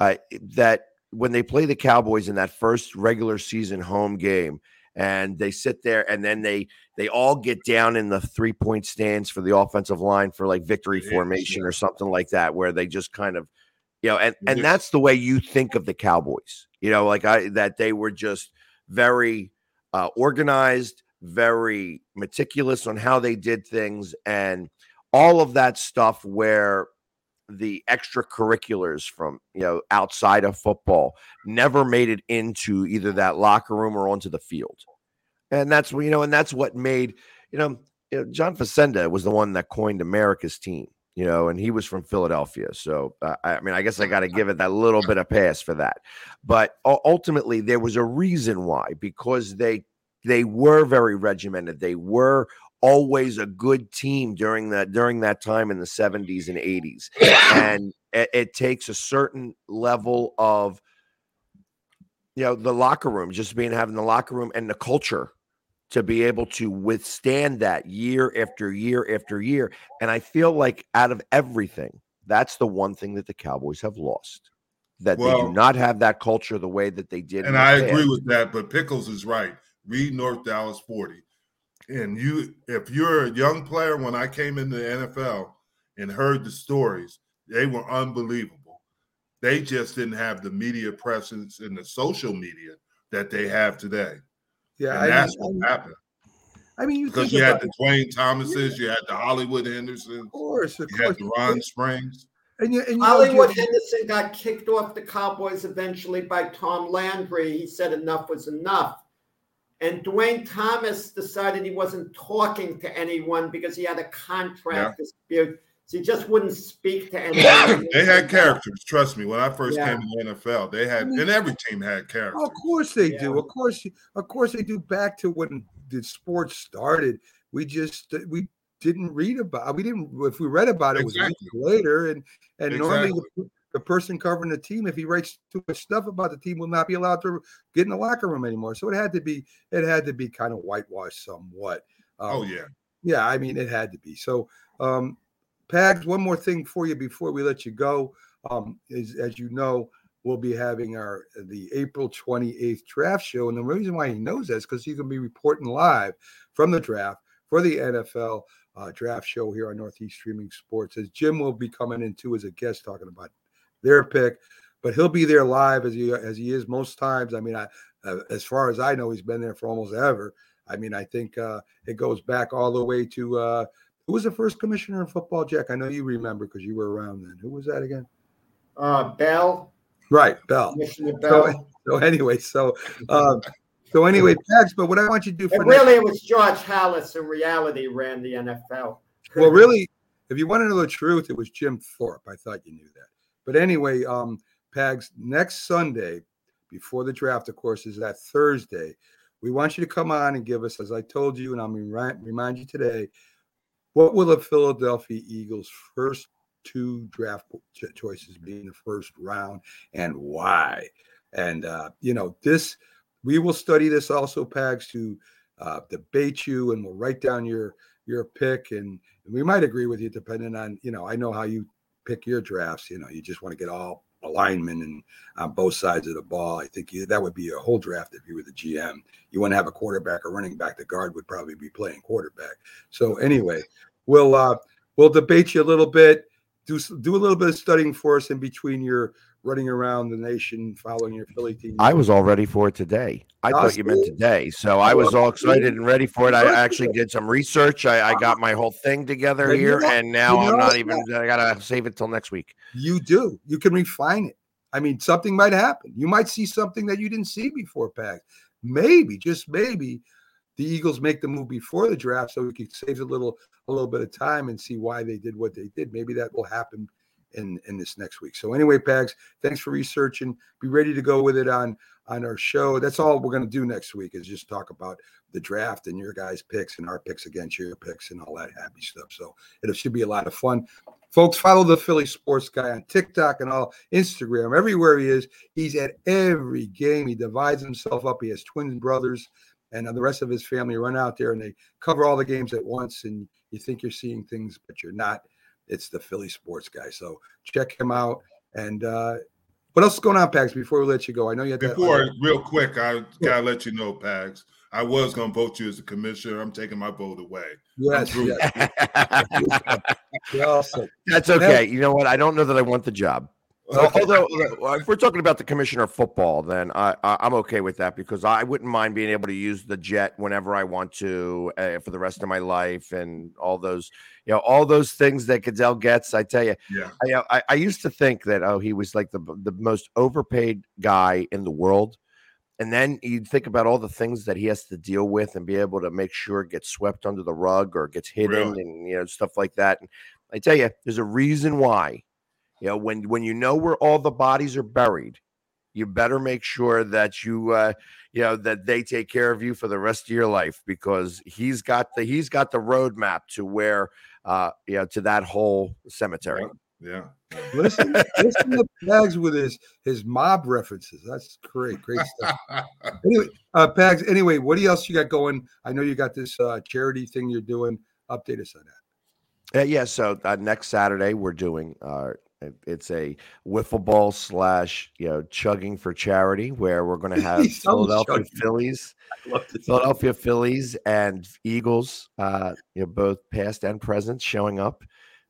uh that when they play the cowboys in that first regular season home game and they sit there and then they they all get down in the three point stands for the offensive line for like victory Yeah, formation or something like that where they just kind of you know and and that's the way you think of the cowboys you know like i that they were just very uh, organized very meticulous on how they did things and all of that stuff where the extracurriculars from you know outside of football never made it into either that locker room or onto the field. And that's you know and that's what made you know, you know john facenda was the one that coined america's team you know and he was from philadelphia. So uh, i I mean i guess i got to give it that little bit of pass for that. But ultimately there was a reason why because they they were very regimented. They were always a good team during that during that time in the 70s and 80s and it, it takes a certain level of you know the locker room just being having the locker room and the culture to be able to withstand that year after year after year and i feel like out of everything that's the one thing that the cowboys have lost that they do not have that culture the way that they did And I past. agree with that. But Pickles is right. Read North Dallas 40. And you, if you're a young player, when I came into the NFL and heard the stories, they were unbelievable. They just didn't have the media presence and the social media that they have today. yeah. and I that's mean, what happened. I mean, you Because you had the Duane Thomases, you had the Hollywood Hendersons, of course, of you had the Ron Springs. And you, and you know, Hollywood Jim- Henderson got kicked off the Cowboys eventually by Tom Landry. He said enough was enough. And Duane Thomas decided he wasn't talking to anyone because he had a contract dispute. So he just wouldn't speak to anyone. they had characters. Trust me. When I first Yeah. came to the NFL, they had, and every team had characters. Oh, of course they do. Of course, of course they do. Back to when the sport started, we just uh, we didn't read about. We didn't. If we read about it, it was weeks later, and and normally Exactly. the, the person covering the team, if he writes too much stuff about the team, will not be allowed to get in the locker room anymore. So it had to be. It had to be kind of whitewashed somewhat. Um, Oh yeah. yeah, I mean, it had to be. So, um, Pags, one more thing for you before we let you go. Um, is as you know, we'll be having our the April 28th draft show. And the reason why he knows that is because he's going to be reporting live from the draft for the NFL uh, draft show here on Northeast Streaming Sports. As Jim will be coming in too as a guest talking about their pick, but he'll be there live as he as he is most times. I mean, I uh, as far as I know, he's been there for almost ever. I mean, I think uh, it goes back all the way to uh, Who was the first commissioner in football, Jack? I know you remember because you were around then. Who was that again? Uh, Bell, Right, Bell. Commissioner So, Bell. so anyway, so um, so anyway, Pags. But what I want you to do for And really, it was George Halas in reality ran the NFL. well, really, if you want to know the truth, it was Jim Thorpe. I thought you knew that. But anyway, um, Pags, next Sunday, before the draft, of course, is that Thursday. We want you to come on and give us, as I told you, and I'm to remind you today, what will the Philadelphia Eagles' first two draft choices be in the first round and why? And, uh, you know, this, we will study this also, Pags, to uh, debate you and we'll write down your your pick and we might agree with you depending on you know i know how you pick your drafts you know you just want to get all alignment and on both sides of the ball i think you, that would be a whole draft if you were the gm you want to have a quarterback or running back the guard would probably be playing quarterback. So anyway we'll uh we'll debate you a little bit do do a little bit of studying for us in between your running around the nation following your philly team I was all ready for it today. I thought you meant today, so I was all excited and ready for it. I actually did some research. I, I got my whole thing together And here, and now I'm not even. I gotta save it till next week. You do. You can refine it. I mean, something might happen. You might see something that you didn't see before, Pack. Maybe, just maybe, the Eagles make the move before the draft so we can save a little a little bit of time and see why they did what they did. Maybe that will happen in in this next week. So anyway, Pags, thanks for researching. Be ready to go with it on on our show. That's all we're going to do next week is just talk about the draft and your guys' picks and our picks against your picks and all that happy stuff. So it should be a lot of fun. Folks, follow the Philly Sports Guy on TikTok and all Instagram, everywhere he is. He's at every game. He divides himself up. He has twin brothers, and the rest of his family run out there and they cover all the games at once. And you think you're seeing things, but you're not. It's the Philly Sports Guy. So check him out. And uh, what else is going on, Pags? Before we let you go, I know you had that. Before, real quick, I gotta let you know, Pags. I was gonna vote you as a commissioner. I'm taking my vote away. Yes, yes. Yeah, also- That's okay. You know what? I don't know that I want the job. Al- Although, uh, if we're talking about the commissioner of football, then I, I'm okay with that because I wouldn't mind being able to use the jet whenever I want to uh, for the rest of my life and all those, you know, all those things that Goodell gets. I tell you, Yeah. I, I, I used to think that oh, he was like the the most overpaid guy in the world, and then you'd think about all the things that he has to deal with and be able to make sure it gets swept under the rug or gets hidden Really? and you know stuff like that. And I tell you, there's a reason why. You know, when when you know where all the bodies are buried, you better make sure that you uh, you know that they take care of you for the rest of your life because he's got the he's got the roadmap to where uh you know to that whole cemetery. Yeah. listen, listen to Pags with his his mob references. That's great, great stuff. anyway, uh, Pags. Anyway, what else you got going? I know you got this uh, charity thing you're doing. Update us on that. Uh, yeah, so uh, next Saturday we're doing uh it- it's a wiffle ball slash you know chugging for charity where we're going to have Philadelphia chugging. Phillies. Philadelphia Phillies and Eagles, uh, you know both past and present, showing up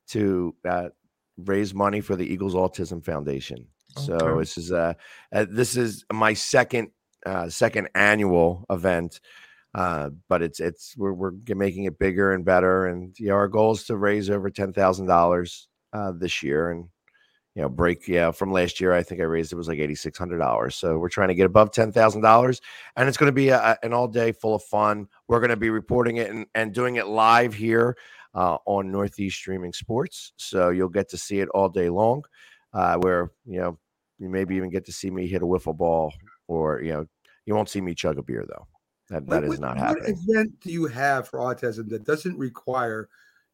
to uh, raise money for the Eagles Autism Foundation. So this is uh, uh this is my second uh second annual event uh but it's it's we're, we're making it bigger and better and you know our goal is to raise over ten thousand dollars uh this year and you know break yeah from last year i think i raised it was like eighty six hundred dollars. So we're trying to get above ten thousand dollars and it's going to be a, an all day full of fun. We're going to be reporting it and, and doing it live here uh, on northeast streaming sports. So you'll get to see it all day long uh, where you know you maybe even get to see me hit a wiffle ball or you know you won't see me chug a beer though. That, that What- is not what, happening. What event do you have for autism that doesn't require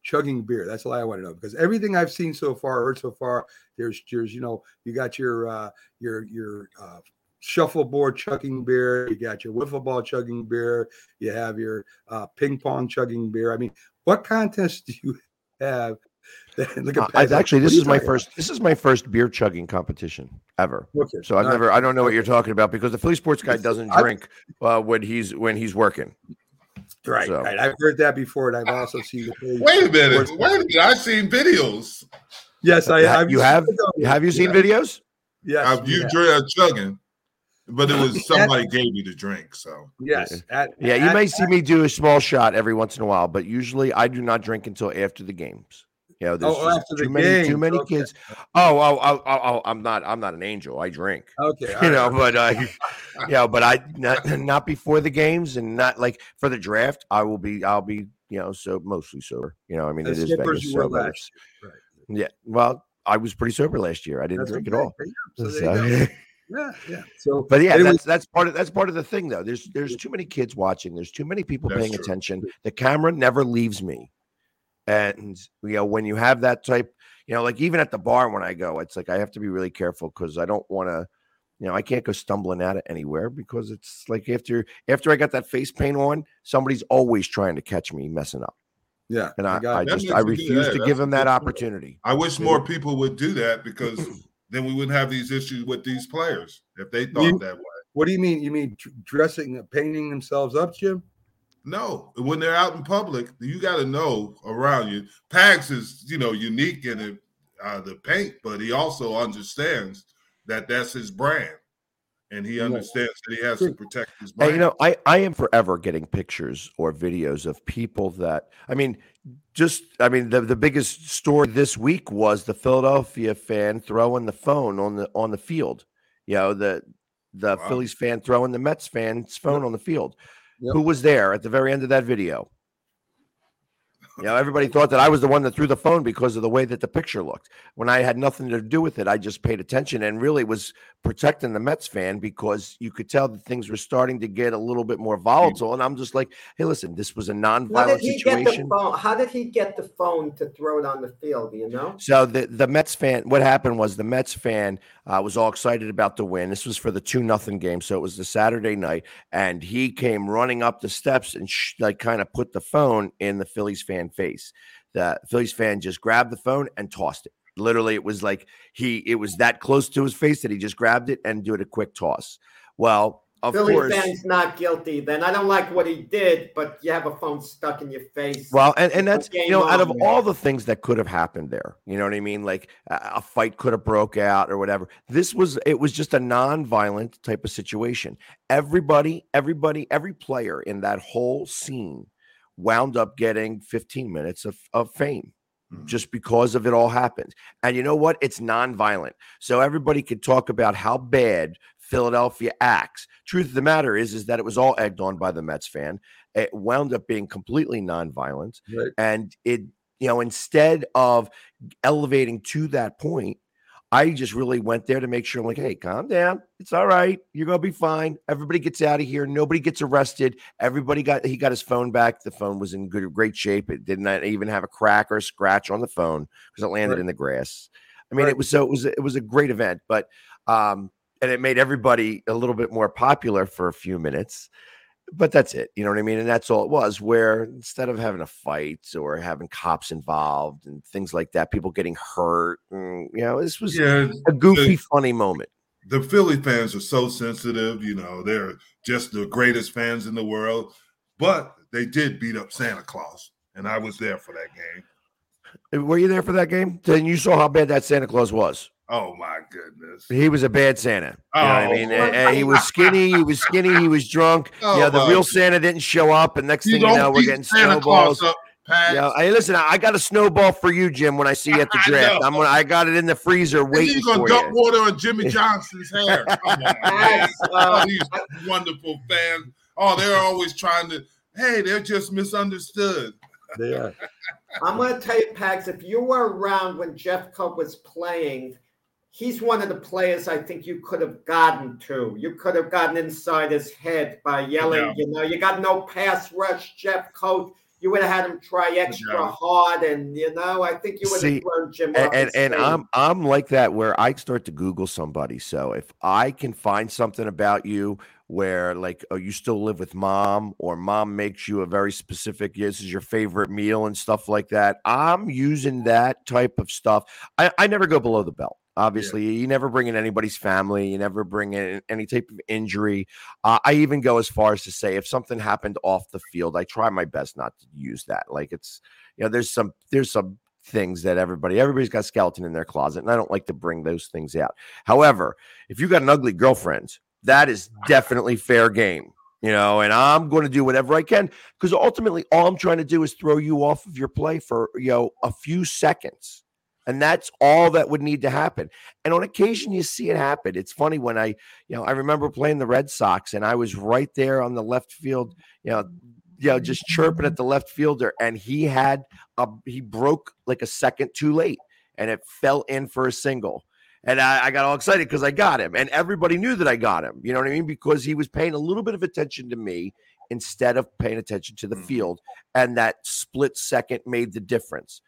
chugging beer? That's all I want to know because everything I've seen so far, heard so far, there's there's you know you got your uh, your your uh, shuffleboard chugging beer, you got your wiffle ball chugging beer, you have your uh, ping pong chugging beer. I mean, what contest do you have? Look Uh, at I've actually this is my talking about?" first this is my first beer chugging competition ever Okay, so i've all right. never i don't know what you're talking about because the philly sports guy doesn't drink uh, when he's when he's working Right, So- right. I've heard that before, and I've also seen the page. Wait a minute. Wait a minute. I've seen videos Yes, I have. you have have you seen videos Yes, of we you have. dr- uh, chugging. but it was somebody gave you the drink. So Yes. At, Yeah, you at- may see me do a small shot every once in a while, but usually I do not drink until after the games. You know, there's Oh, just after the too many too games, many okay. kids. Oh, oh, oh, oh, oh, I'm not I'm not an angel. I drink. Okay. you know, right. but uh, you know, but I not not before the games and not like for the draft. I will be I'll be you know so mostly sober. You know, I mean it is Vegas, so it's- Yeah, well, I was pretty sober last year. I didn't That's drink okay. at all. Yeah, so So-. Yeah, yeah. So, but yeah, anyway, that's that's part of that's part of the thing though. There's there's too many kids watching. There's too many people That's paying true. attention. The camera never leaves me. And you know, when you have that type, you know, like even at the bar when I go, it's like I have to be really careful because I don't want to, you know, I can't go stumbling at it anywhere because it's like after after I got that face paint on, somebody's always trying to catch me messing up. yeah. And I, got I just makes I a good- refuse to that's give them that opportunity. I wish more people would do that because then we wouldn't have these issues with these players if they thought You- that way. What do you mean? You mean dr- dressing, painting themselves up, Jim? No, when they're out in public, you got to know around you. Pags is, you know, unique in it, uh, the paint, but he also understands that that's his brand, and he understands that he has to protect his brand. Hey, you know, I, I am forever getting pictures or videos of people that I mean, just I mean, the, the biggest story this week was the Philadelphia fan throwing the phone on the on the field. You know, the the Wow. Phillies fan throwing the Mets fan's phone on the field. Yep. Who was there at the very end of that video? You know, everybody thought that I was the one that threw the phone because of the way that the picture looked. When I had nothing to do with it, I just paid attention and really was protecting the Mets fan because you could tell that things were starting to get a little bit more volatile. And I'm just like, hey, listen, this was a How did non-violent he get the situation. phone? How did he get the phone to throw it on the field? You know? So the the Mets fan, what happened was the Mets fan uh, was all excited about the win. This was for the two nothing game, so it was the Saturday night, and he came running up the steps and sh- like kind of put the phone in the Phillies fan face. The Phillies fan just grabbed the phone and tossed it. Literally, it was like he it was that close to his face that he just grabbed it and did a quick toss. Well, of Philly course, fans not guilty. Then I don't like what he did, but you have a phone stuck in your face. Well, and, and that's you know, out of all the things that could have happened there, you know what I mean? Like a, a fight could have broke out or whatever. This was it was just a non-violent type of situation. Everybody, everybody, every player in that whole scene wound up getting 15 minutes of, of fame mm-hmm. just because of it all happened. And you know what? It's non-violent. So everybody could talk about how bad Philadelphia acts. Truth of the matter is, is that it was all egged on by the Mets fan. It wound up being completely non-violent. Right. And it, you know, instead of elevating to that point, I just really went there to make sure I'm like, hey, calm down. It's all right. You're gonna be fine. Everybody gets out of here. Nobody gets arrested. Everybody got he got his phone back. The phone was in good great shape. It did not even have a crack or a scratch on the phone because it landed Right. in the grass. I mean, Right. it was so it was it was a great event, but um, and it made everybody a little bit more popular for a few minutes. But that's it, you know what I mean? And that's all it was. Where instead of having a fight or having cops involved and things like that, people getting hurt, and, you know, this was Yeah, a goofy, the- funny moment. the Philly fans are so sensitive. You know, they're just the greatest fans in the world. But they did beat up Santa Claus, and I was there for that game. Were you there for that game? Then you saw how bad that Santa Claus was. Oh my goodness! He was a bad Santa. You know what I Oh. mean? And- and he was skinny. He was skinny. He was drunk. Oh, yeah, the my real Santa didn't show up, and next You thing you know, we're getting Santa Claus snowballs. up, Pat. Yeah, hey, listen, I I got a snowball for you, Jim. When I see you at the draft, know. I'm gonna. I got it in the freezer And waiting you gonna for dump water on Jimmy Johnson's hair? Come on, man. Yes, oh, uh, these wonderful fans. Oh, they're always trying to. Hey, they're just misunderstood. They are. I'm going to tell you, Pags. if you were around when Jeffcoat was playing, he's one of the players I think you could have gotten to. You could have gotten inside his head by yelling, Yeah. you know, you got no pass rush, Jeffcoat. You would have had him try extra Yeah. hard, and you know, I think you would See, have thrown Jim and and, and. I'm I'm like that where I start to Google somebody. So if I can find something about you where like oh you still live with mom or mom makes you a very specific this is your favorite meal and stuff like that, I'm using that type of stuff. I, I never go below the belt. Obviously, you never bring in anybody's family. You never bring in any type of injury. Uh, I even go as far as to say if something happened off the field, I try my best not to use that. Like it's you know there's some there's some things that everybody everybody's got skeleton in their closet and i don't like to bring those things out however if you got an ugly girlfriend that is definitely fair game. You know, and I'm going to do whatever I can because ultimately all I'm trying to do is throw you off of your play for you know a few seconds. And that's all that would need to happen. And on occasion, you see it happen. It's funny when I, you know, I remember playing the Red Sox and I was right there on the left field, you know, you know, just chirping at the left fielder, and he had a he broke like a second too late, and it fell in for a single. And I, I got all excited because I got him, and everybody knew that I got him. You know what I mean? Because he was paying a little bit of attention to me instead of paying attention to the mm. field, and that split second made the difference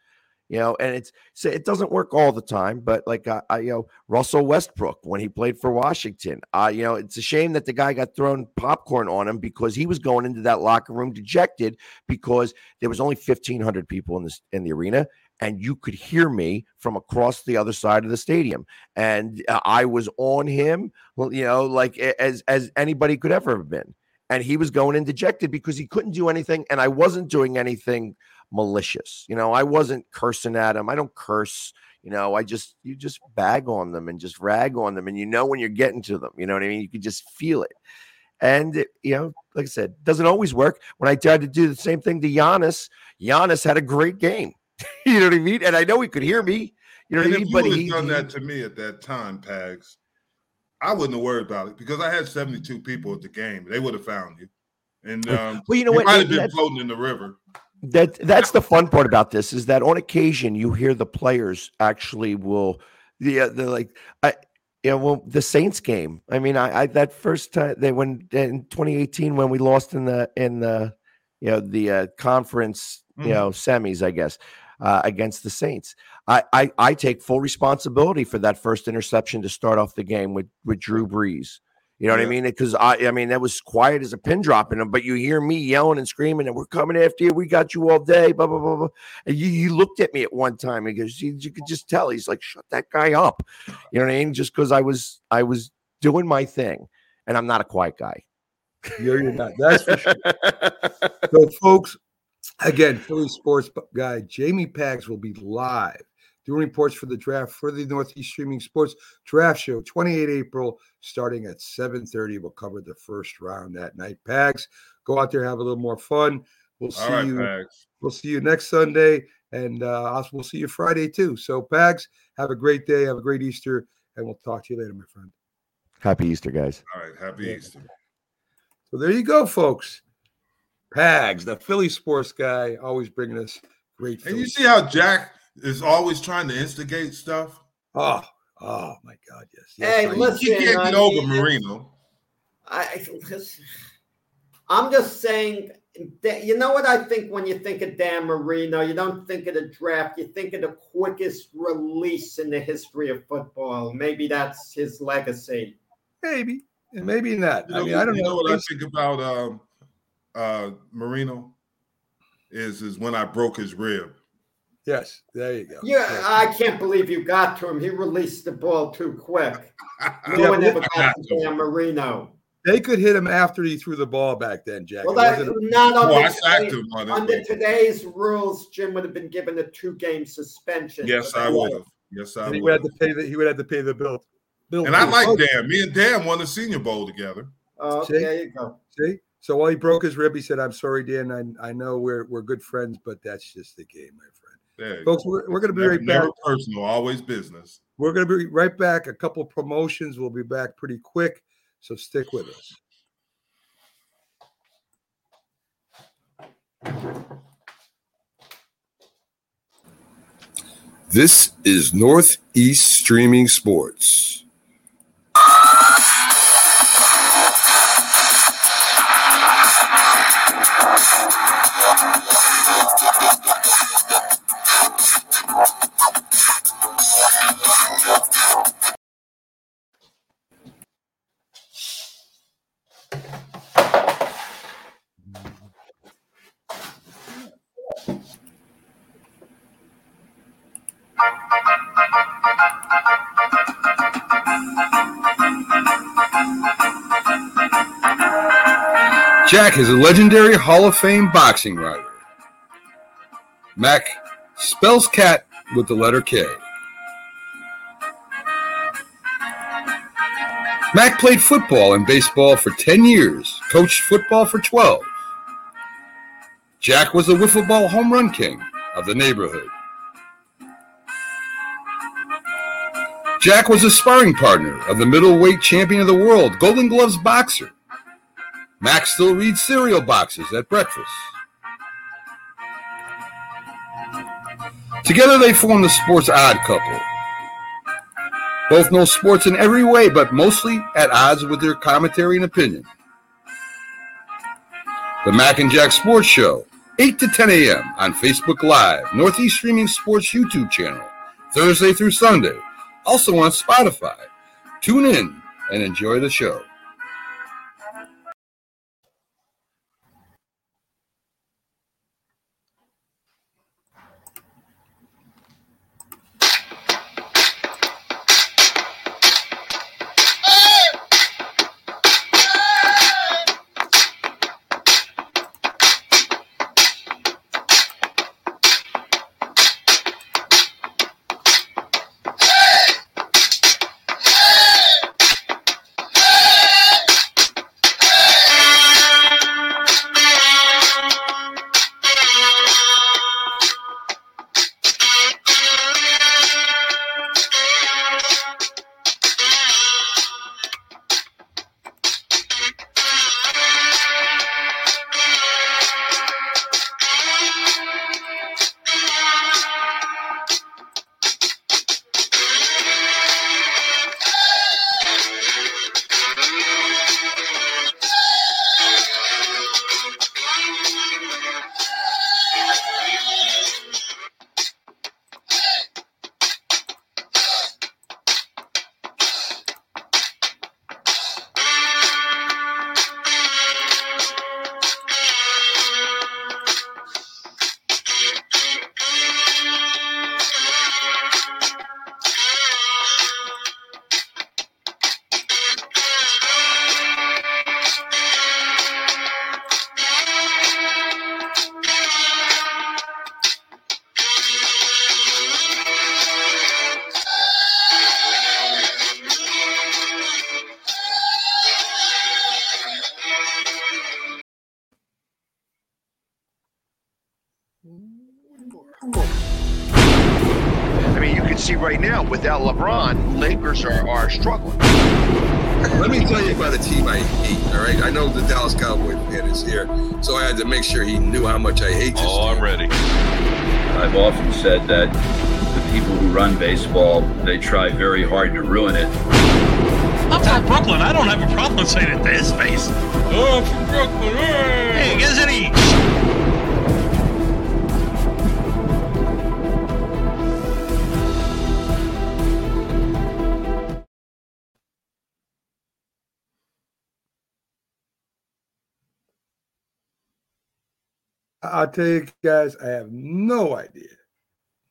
you know, and it's it doesn't work all the time, but like uh, I, you know, Russell Westbrook when he played for Washington, uh, you know, it's a shame that the guy got thrown popcorn on him because he was going into that locker room dejected because there was only fifteen hundred people in this in the arena, and you could hear me from across the other side of the stadium, and uh, I was on him, you know, like as as anybody could ever have been, and he was going in dejected because he couldn't do anything, and I wasn't doing anything malicious. You know, I wasn't cursing at him. I don't curse. You know, I just you just bag on them and just rag on them, and you know when you're getting to them. You know what I mean? You can just feel it. And it, you know, like I said, doesn't always work. When I tried to do the same thing to Giannis, Giannis had a great game. you know what I mean? And I know he could hear me. You know and what I mean? But he, done that to me at that time, Pags, I wouldn't have worried about it because I had 72 people at the game. They would have found you. And um, Well, you know what? might have been floating in the river. That that's the fun part about this is that on occasion you hear the players actually will the uh, they're like I you know well the Saints game. I mean I, I that first time they when in 2018 when we lost in the in the you know the uh, conference you Mhm. know semis I guess uh, against the Saints. I, I I take full responsibility for that first interception to start off the game with with Drew Brees you know what I mean? Because I, I mean, that was quiet as a pin drop in them, but you hear me yelling and screaming, and we're coming after you. We got you all day. Blah blah blah blah. And you, you looked at me at one time because you, you could just tell he's like, shut that guy up. You know what I mean? Just because I was I was doing my thing, and I'm not a quiet guy. You're, you're not. That's for sure. so, folks, again, Philly sports guy Jamie Pags will be live doing reports for the draft for the Northeast Streaming Sports Draft Show, 28 April, starting at 7:30. We'll cover the first round that night. Pags, go out there, have a little more fun. We'll see All right, you. Pags. We'll see you next Sunday, and uh, we'll see you Friday too. So, Pags, have a great day, have a great Easter, and we'll talk to you later, my friend. Happy Easter, guys. All right, happy Easter. So there you go, folks. Pags, the Philly sports guy, always bringing us great. And Philly you see how Jack is always trying to instigate stuff? Oh, oh my God, yes. yes Hey, I- listen, He can't I get over mean, Marino. I, I'm just saying that you know what I think when you think of Dan Marino, you don't think of the draft, you think of the quickest release in the history of football. Maybe that's his legacy. maybe, and maybe not. You I know, mean, I don't you know. what I think about um, uh, Marino is is when I broke his rib. Yes, there you go. Yeah, Yes. I can't believe you got to him. He released the ball too quick. No Yeah, one ever got to Dan Marino. They could hit him after he threw the ball back then, Jack. Well, It that, wasn't- not Well, under, today- him on under today's rules, Jim would have been given a two-game suspension. Yes, I would have. Yes, I and he would. would have to pay the he would have to pay the bill. bill And I like Oh, Dan. Me and Dan won the Senior Bowl together. Oh, See? there you go. See, so while he broke his rib, he said, "I'm sorry, Dan. I, I know we're we're good friends, but that's just the game, my friend." There Folks, go. we're, we're going to be never, right back. never personal, always business. We're going to be right back. A couple promotions. We'll be back pretty quick, so stick with us. This is Northeast Streaming Sports. Jack is a legendary Hall of Fame boxing writer. Mac spells cat with the letter K. Mac played football and baseball for 10 years, coached football for 12. Jack was the wiffle ball home run king of the neighborhood. Jack was a sparring partner of the middleweight champion of the world, Golden Gloves boxer. Mac still reads cereal boxes at breakfast. Together they form the sports odd couple. Both know sports in every way, but mostly at odds with their commentary and opinion. The Mac and Jack Sports Show, 8 to 10 a.m. on Facebook Live, Northeast Streaming Sports YouTube channel, Thursday through Sunday. Also on Spotify. Tune in and enjoy the show. I'll tell you guys, I have no idea.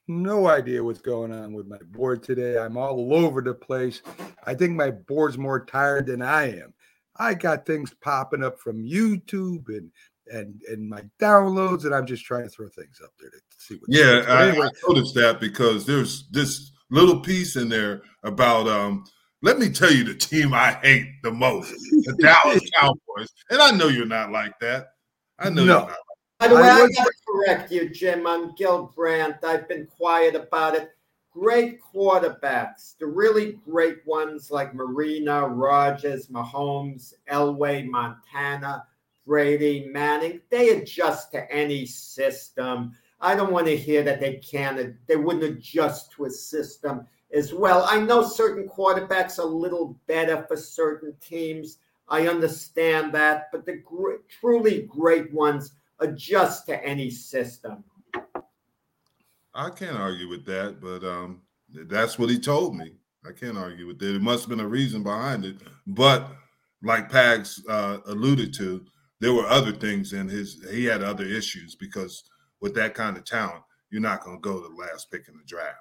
No idea what's going on with my board today. I'm all over the place. I think my board's more tired than I am. I got things popping up from YouTube and and and my downloads, and I'm just trying to throw things up there to see what. Yeah, I, anyway, I noticed that because there's this little piece in there about um let me tell you the team I hate the most, the Dallas Cowboys. And I know you're not like that. I know No. you're not. By the way, I I, got to correct you, Jim. I'm Gil Brandt. I've been quiet about it. Great quarterbacks, the really great ones like Marino, Rodgers, Mahomes, Elway, Montana, Brady, Manning, they adjust to any system. I don't want to hear that they can't, they wouldn't adjust to a system as well. I know certain quarterbacks are a little better for certain teams. I understand that, but the gr- truly great ones adjust to any system. I can't argue with that, but um that's what he told me. I can't argue with it. It must have been a reason behind it. But like Pags uh, alluded to, there were other things in his he had other issues because with that kind of talent, you're not going to go to the last pick in the draft.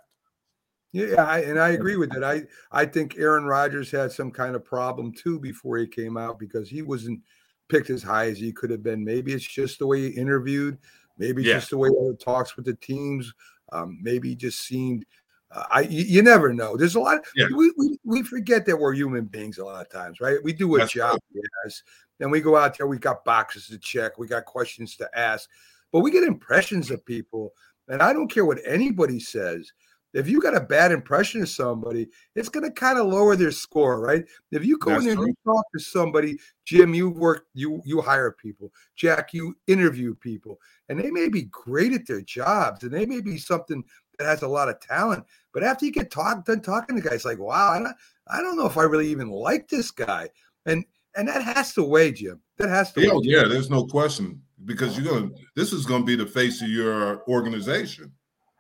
Yeah, I, and I agree with that. I I think Aaron Rodgers had some kind of problem too before he came out because he wasn't picked as high as he could have been. Maybe it's just the way he interviewed. Maybe Yeah. just the way he talks with the teams. Um, maybe just seemed Uh, I you, you never know. There's a lot. Yeah. We, we we forget that we're human beings a lot of times, right? We do a That's job, yes, and we go out there. We got boxes to check. We got questions to ask, but we get impressions of people, and I don't care what anybody says. If you got a bad impression of somebody, it's going to kind of lower their score, right? If you go That's in there and you talk to somebody, Jim, you work, you you hire people, Jack, you interview people, and they may be great at their jobs, and they may be something that has a lot of talent. But after you get talk, done talking to guys, like, wow, I don't, I don't know if I really even like this guy, and and that has to weigh, Jim. That has to Yeah, weigh. yeah, there's no question because you're gonna. This is gonna be the face of your organization.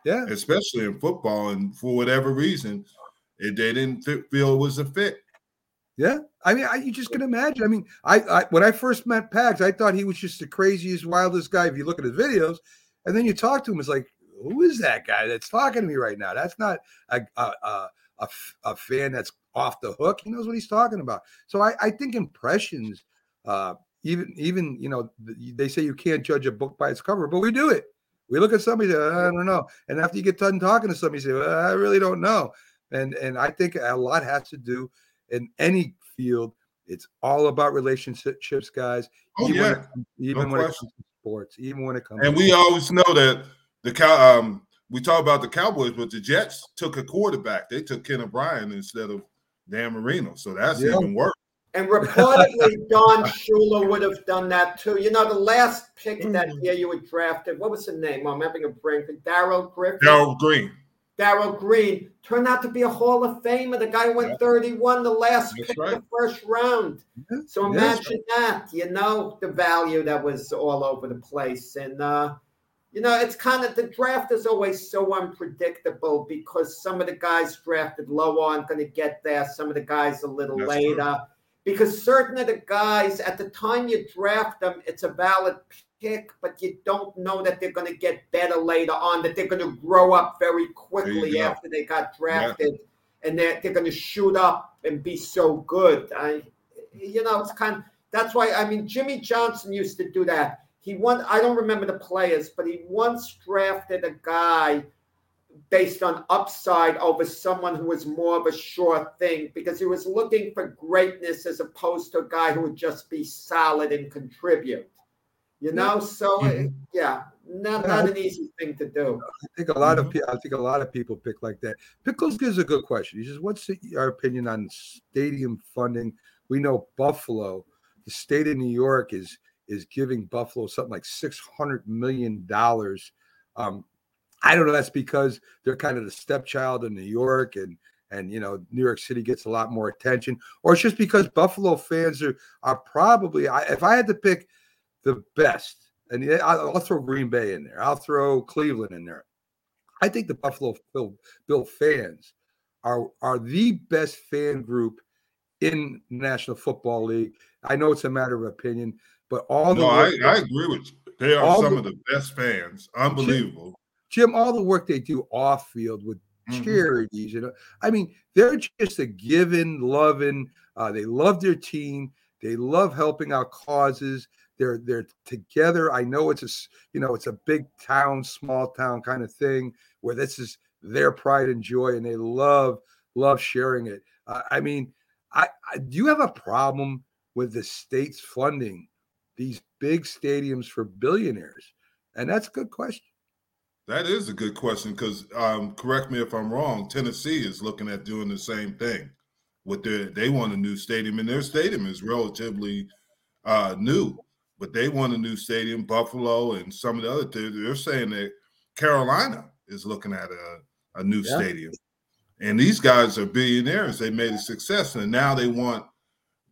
Yeah, especially in football, and for whatever reason, it, they didn't feel it was a fit. Yeah, I mean, I, you just can imagine. I mean, I, I when I first met Pags, I thought he was just the craziest, wildest guy. If you look at his videos, and then you talk to him, it's like, who is that guy that's talking to me right now? That's not a a a fan that's off the hook. He knows what he's talking about. So I, I think impressions, uh, even even you know, they say you can't judge a book by its cover, but we do it. We look at somebody, say, I don't know, and after you get done talking to somebody, you say, well, I really don't know. And and I think a lot has to do in any field. It's all about relationships, guys. Oh, even when yeah. it, even No when it comes to sports, even when it comes. And we always know that the cow. Um, we talk about the Cowboys, but the Jets took a quarterback. They took Ken O'Brien instead of Dan Marino, so that's Yeah. even worse. And reportedly, Don Shula would have done that too. You know, the last pick that Mm. year you were drafted, what was the name? I'm having a brain. Daryl Griffin. Darrell Green. Darrell Green turned out to be a Hall of Famer. The guy went 31, the last That's pick right. the first round. So Yeah, that's imagine that, you know, the value that was all over the place. And, uh, you know, it's kind of the draft is always so unpredictable because some of the guys drafted low aren't going to get there, some of the guys a little That's later. true. Because certain of the guys, at the time you draft them, it's a valid pick, but you don't know that they're going to get better later on, that they're going to grow up very quickly after they got drafted and they're, they're going to shoot up and be so good. I, you know, it's kind of that's why I mean Jimmy Johnson used to do that. He won. I don't remember the players, but he once drafted a guy based on upside over someone who was more of a sure thing because he was looking for greatness as opposed to a guy who would just be solid and contribute. You know, so uh, yeah, not, not an easy thing to do. I think a lot of people. I think a lot of people pick like that. Pickles gives a good question. He says, "What's the, our opinion on stadium funding?" We know Buffalo, the state of New York, is is giving Buffalo something like six hundred million dollars. Um, I don't know. That's because they're kind of the stepchild of New York, and and you know New York City gets a lot more attention, or it's just because Buffalo fans are are probably. I, if I had to pick the best, and I'll, I'll throw Green Bay in there. I'll throw Cleveland in there. I think the Buffalo Bill, Bill fans are are the best fan group in the National Football League. I know it's a matter of opinion, but all the I, I agree with you. They are some the- of the best fans. Unbelievable. Jim, all the work they do off field with Mhm. charities, you know, I mean, they're just a giving, loving. Uh, they love their team. They love helping out causes. They're they're together. I know it's a you know it's a big town, small town kind of thing where this is their pride and joy, and they love love sharing it. Uh, I mean, I, I do you have a problem with the states funding these big stadiums for billionaires? And that's a good question. That is a good question because, um, correct me if I'm wrong. Tennessee is looking at doing the same thing. With their, they want a new stadium, and their stadium is relatively uh, new, but they want a new stadium. Buffalo and some of the other they're, they're saying that Carolina is looking at a, a new Yeah. stadium, and these guys are billionaires. They made a success, and now they want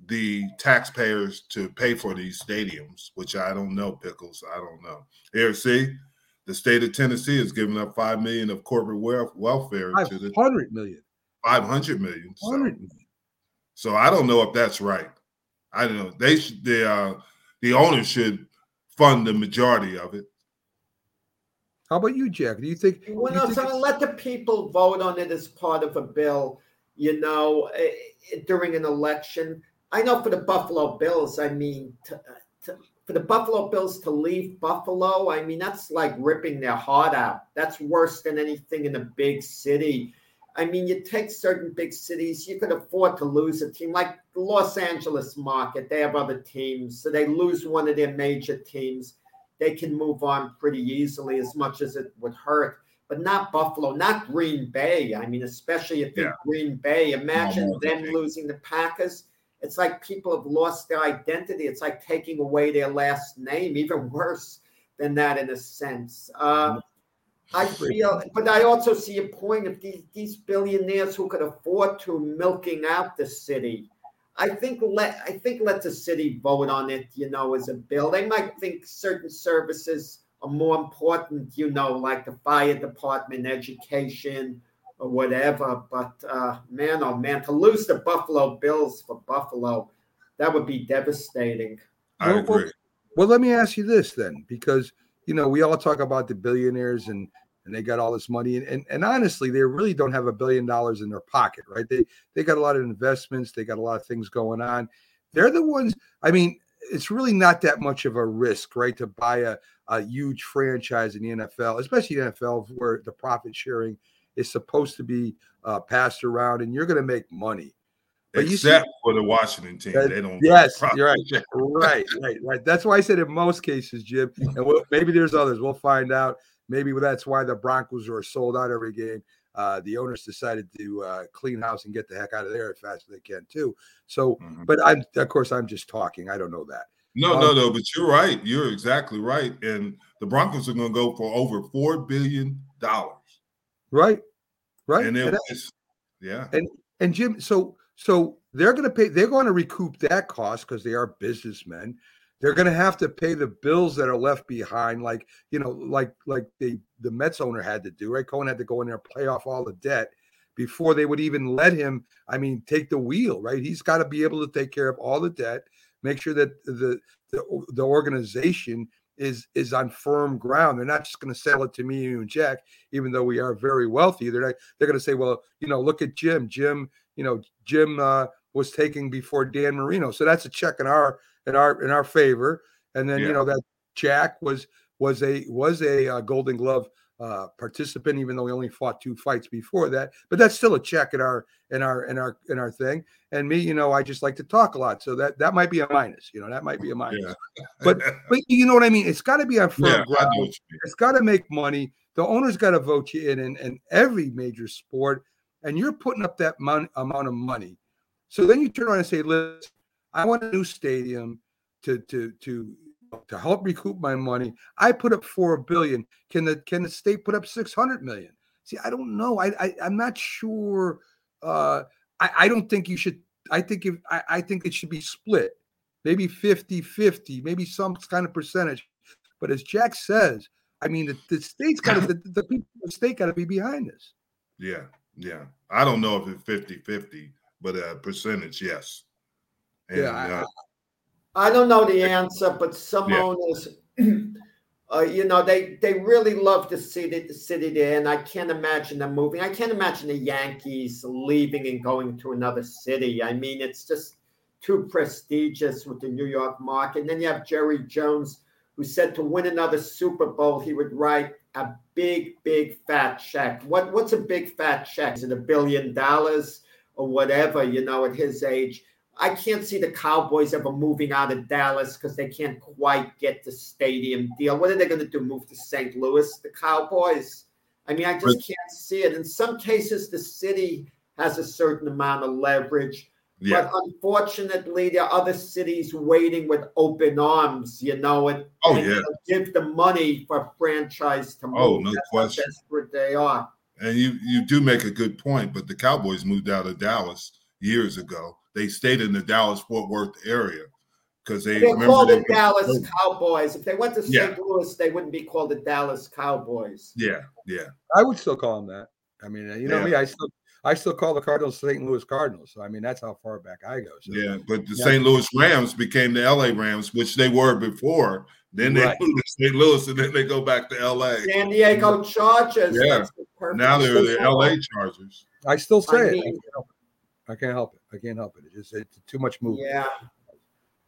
the taxpayers to pay for these stadiums, which I don't know, Pickles. I don't know. Here, see, the state of Tennessee is giving up five million of corporate wel- welfare to the Five hundred million. five hundred million. So, 100 million. so I don't know if that's right. I don't know. They should. The uh, the owners should fund the majority of it. How about you, Jack? Do you think? Well, you no, think so let the people vote on it as part of a bill, you know, eh, eh, during an election. I know for the Buffalo Bills, I mean, to, to, for the Buffalo Bills to leave Buffalo, I mean, that's like ripping their heart out. That's worse than anything in a big city. I mean, you take certain big cities, you could afford to lose a team like the Los Angeles market. They have other teams, so they lose one of their major teams. They can move on pretty easily, as much as it would hurt. But not Buffalo, not Green Bay. I mean, especially if Yeah. they're Green Bay. Imagine them losing the Packers. It's like people have lost their identity. It's like taking away their last name, even worse than that in a sense. Uh, I feel, but I also see a point of these, these billionaires who could afford to milking out the city. I think let I think let the city vote on it. You know, as a bill, they might think certain services are more important. You know, like the fire department, education, or whatever. But uh, man, oh man, to lose the Buffalo Bills for Buffalo, that would be devastating. I Well, well, agree. Well, let me ask you this then, because you know we all talk about the billionaires and and they got all this money, and and, and honestly, they really don't have a billion dollars in their pocket, right? They they got a lot of investments, they got a lot of things going on. They're the ones. I mean, it's really not that much of a risk, right, to buy a a huge franchise in the NFL, especially the NFL, where the profit sharing is supposed to be uh, passed around, and you're going to make money. But you see- Except for the Washington team, that- they don't. Yes, you're right. right, right, right. That's why I said in most cases, Jim, and we'll, maybe there's others. We'll find out. Maybe that's why the Broncos are sold out every game. Uh, the owners decided to uh, clean house and get the heck out of there as fast as they can too. So, but I'm of course I'm just talking. I don't know that. No, Um, no, no. But you're right. You're exactly right. And the Broncos are going to go for over four billion dollars. Right, right. And it And was, yeah. And and Jim, so so they're going to pay. They're going to recoup that cost because they are businessmen. They're going to have to pay the bills that are left behind, like you know, like like the the Mets owner had to do. Right, Cohen had to go in there and pay off all the debt before they would even let him. I mean, take the wheel. Right, he's got to be able to take care of all the debt, make sure that the the, the organization is is on firm ground. They're not just going to sell it to me and Jack, even though we are very wealthy. They're not, they're going to say, well, you know, look at Jim. Jim, you know, Jim uh, was taking before Dan Marino, so that's a check in our in our in our favor. And then you know that Jack was was a was a uh, Golden Glove uh, participant, even though he only fought two fights before that. But that's still a check in our in our in our in our thing. And me, you know, I just like to talk a lot, so that that might be a minus. You know, that might be a minus. But but you know what I mean. It's got to be on firm Yeah, ground. what you mean. It's got to make money. The owner's got to vote you in, in in every major sport, and you're putting up that mon- amount of money. So then you turn around and say, "Listen, I want a new stadium to to to to help recoup my money. I put up four billion. Can the can the state put up six hundred million? See, I don't know. I, I I'm not sure. Uh, I I don't think you should. I think if I, I think it should be split, maybe 50 50, maybe some kind of percentage. But as Jack says, I mean, the, the state's got to, the, the people the state got to be behind this. Yeah, yeah. I don't know if it's 50 50, but a percentage, yes. And, Yeah, I- uh, I don't know the answer, but some Yeah. owners, uh, you know, they they really love the city, the city there, and I can't imagine them moving. I can't imagine the Yankees leaving and going to another city. I mean, it's just too prestigious with the New York market. And then you have Jerry Jones, who said to win another Super Bowl, he would write a big, big fat check. What what's a big fat check? Is it a billion dollars or whatever? You know, at his age. I can't see the Cowboys ever moving out of Dallas because they can't quite get the stadium deal. What are they going to do? Move to St. Louis? The Cowboys? I mean, I just can't see it. In some cases, the city has a certain amount of leverage. Yeah. But unfortunately, there are other cities waiting with open arms, you know, and, Oh, and yeah. give the money for a franchise to oh, move. Oh, no That's how question. desperate they are. And you you do make a good point, but the Cowboys moved out of Dallas years ago. They stayed in the Dallas Fort Worth area because they They're remember called they the were- Dallas Cowboys. If they went to St. Yeah. Louis, they wouldn't be called the Dallas Cowboys. Yeah, yeah. I would still call them that. I mean, uh, you know Yeah. me, I still I still call the Cardinals St. Louis Cardinals. So I mean, that's how far back I go. So, Yeah, but the Yeah. St. Louis Rams became the LA Rams, which they were before. Then they Right. moved to St. Louis, and then they go back to LA. San Diego Chargers. Yeah. that's the Now they're the. LA Chargers. I still say I mean- it. I can't help it. I can't help it. It's just it's too much movement. Yeah.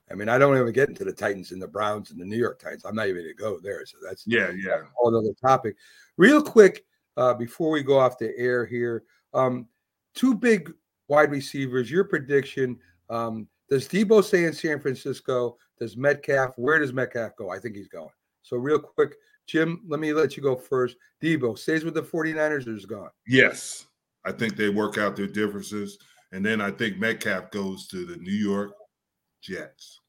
I mean, I don't even get into the Titans and the Browns and the New York Titans. I'm not even going to go there. So that's Yeah, yeah. a whole other topic. Real quick, uh, before we go off the air here, Um, two big wide receivers. Your prediction: um, Does Debo stay in San Francisco? Does Metcalf? Where does Metcalf go? I think he's going. So real quick, Jim, let me let you go first. Debo stays with the 49ers or is gone? Yes, I think they work out their differences, and then I think Metcalf goes to the New York Jets.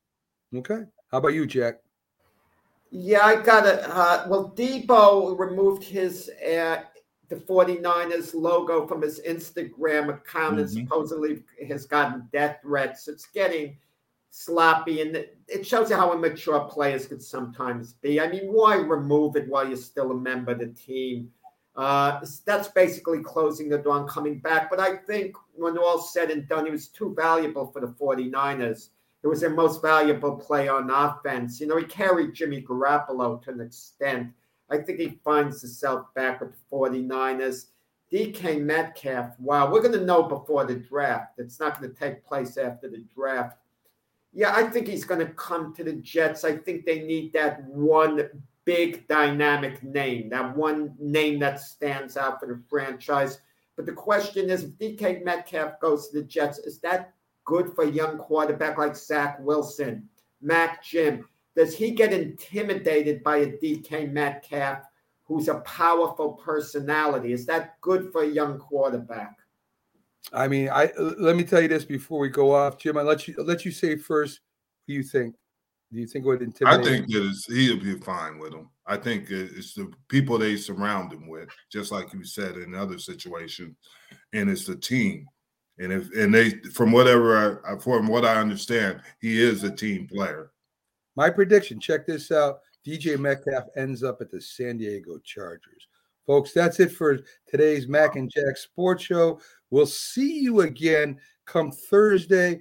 Okay. How about you, Jack? Yeah, I got it. Uh, well, Debo removed his uh, the 49ers logo from his Instagram account and Mhm. supposedly has gotten death threats. It's getting sloppy and it it shows you how immature players could sometimes be. I mean, why remove it while you're still a member of the team? Uh, that's basically closing the door on coming back. But I think when all said and done, he was too valuable for the 49ers. It was their most valuable play on offense. You know, he carried Jimmy Garoppolo to an extent. I think he finds himself back with the 49ers. DK Metcalf, wow, we're going to know before the draft. It's not going to take place after the draft. Yeah, I think he's going to come to the Jets. I think they need that one big dynamic name, that one name that stands out for the franchise. But the question is, if DK Metcalf goes to the Jets, is that good for a young quarterback like Zach Wilson, Mac Jim? Does he get intimidated by a DK Metcalf who's a powerful personality? Is that good for a young quarterback? I mean, I let me tell you this before we go off, Jim. I let you let you say first. Who you think? Do you think it would I intimidate? think that he'll be fine with them. I think it's the people they surround him with, just like you said in other situations, and it's the team. And if and they, from whatever I, from what I understand, he is a team player. My prediction, check this out. DJ Metcalf ends up at the San Diego Chargers. Folks, that's it for today's Mac and Jack Sports Show. We'll see you again come Thursday.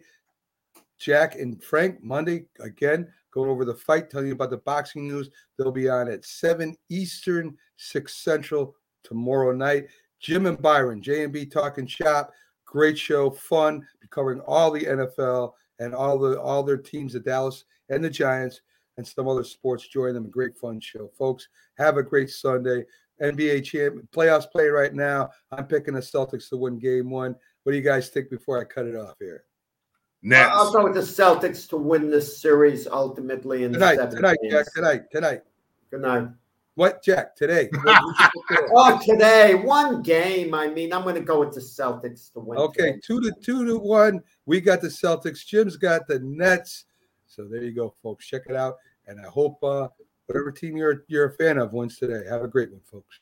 Jack and Frank, Monday, again, going over the fight, telling you about the boxing news. They'll be on at 7 Eastern, 6 Central tomorrow night. Jim and Byron, J&B Talking Shop. Great show, fun, be covering all the NFL and all the all their teams, the Dallas and the Giants, and some other sports. Join them. A great fun show, folks. Have a great Sunday. NBA champ playoffs play right now. I'm picking the Celtics to win game one. What do you guys think before I cut it off here? I'll I'll go with the Celtics to win this series ultimately in Tonight, seven tonight, games. Jack, tonight, tonight. Good night. What, Jack, today? What- what's your pick? Oh, today, one game. I mean, I'm going to go with the Celtics to win. Okay, two to two to one. We got the Celtics. Jim's got the Nets. So there you go, folks. Check it out. And I hope uh, whatever team you're you're a fan of wins today. Have a great one, folks.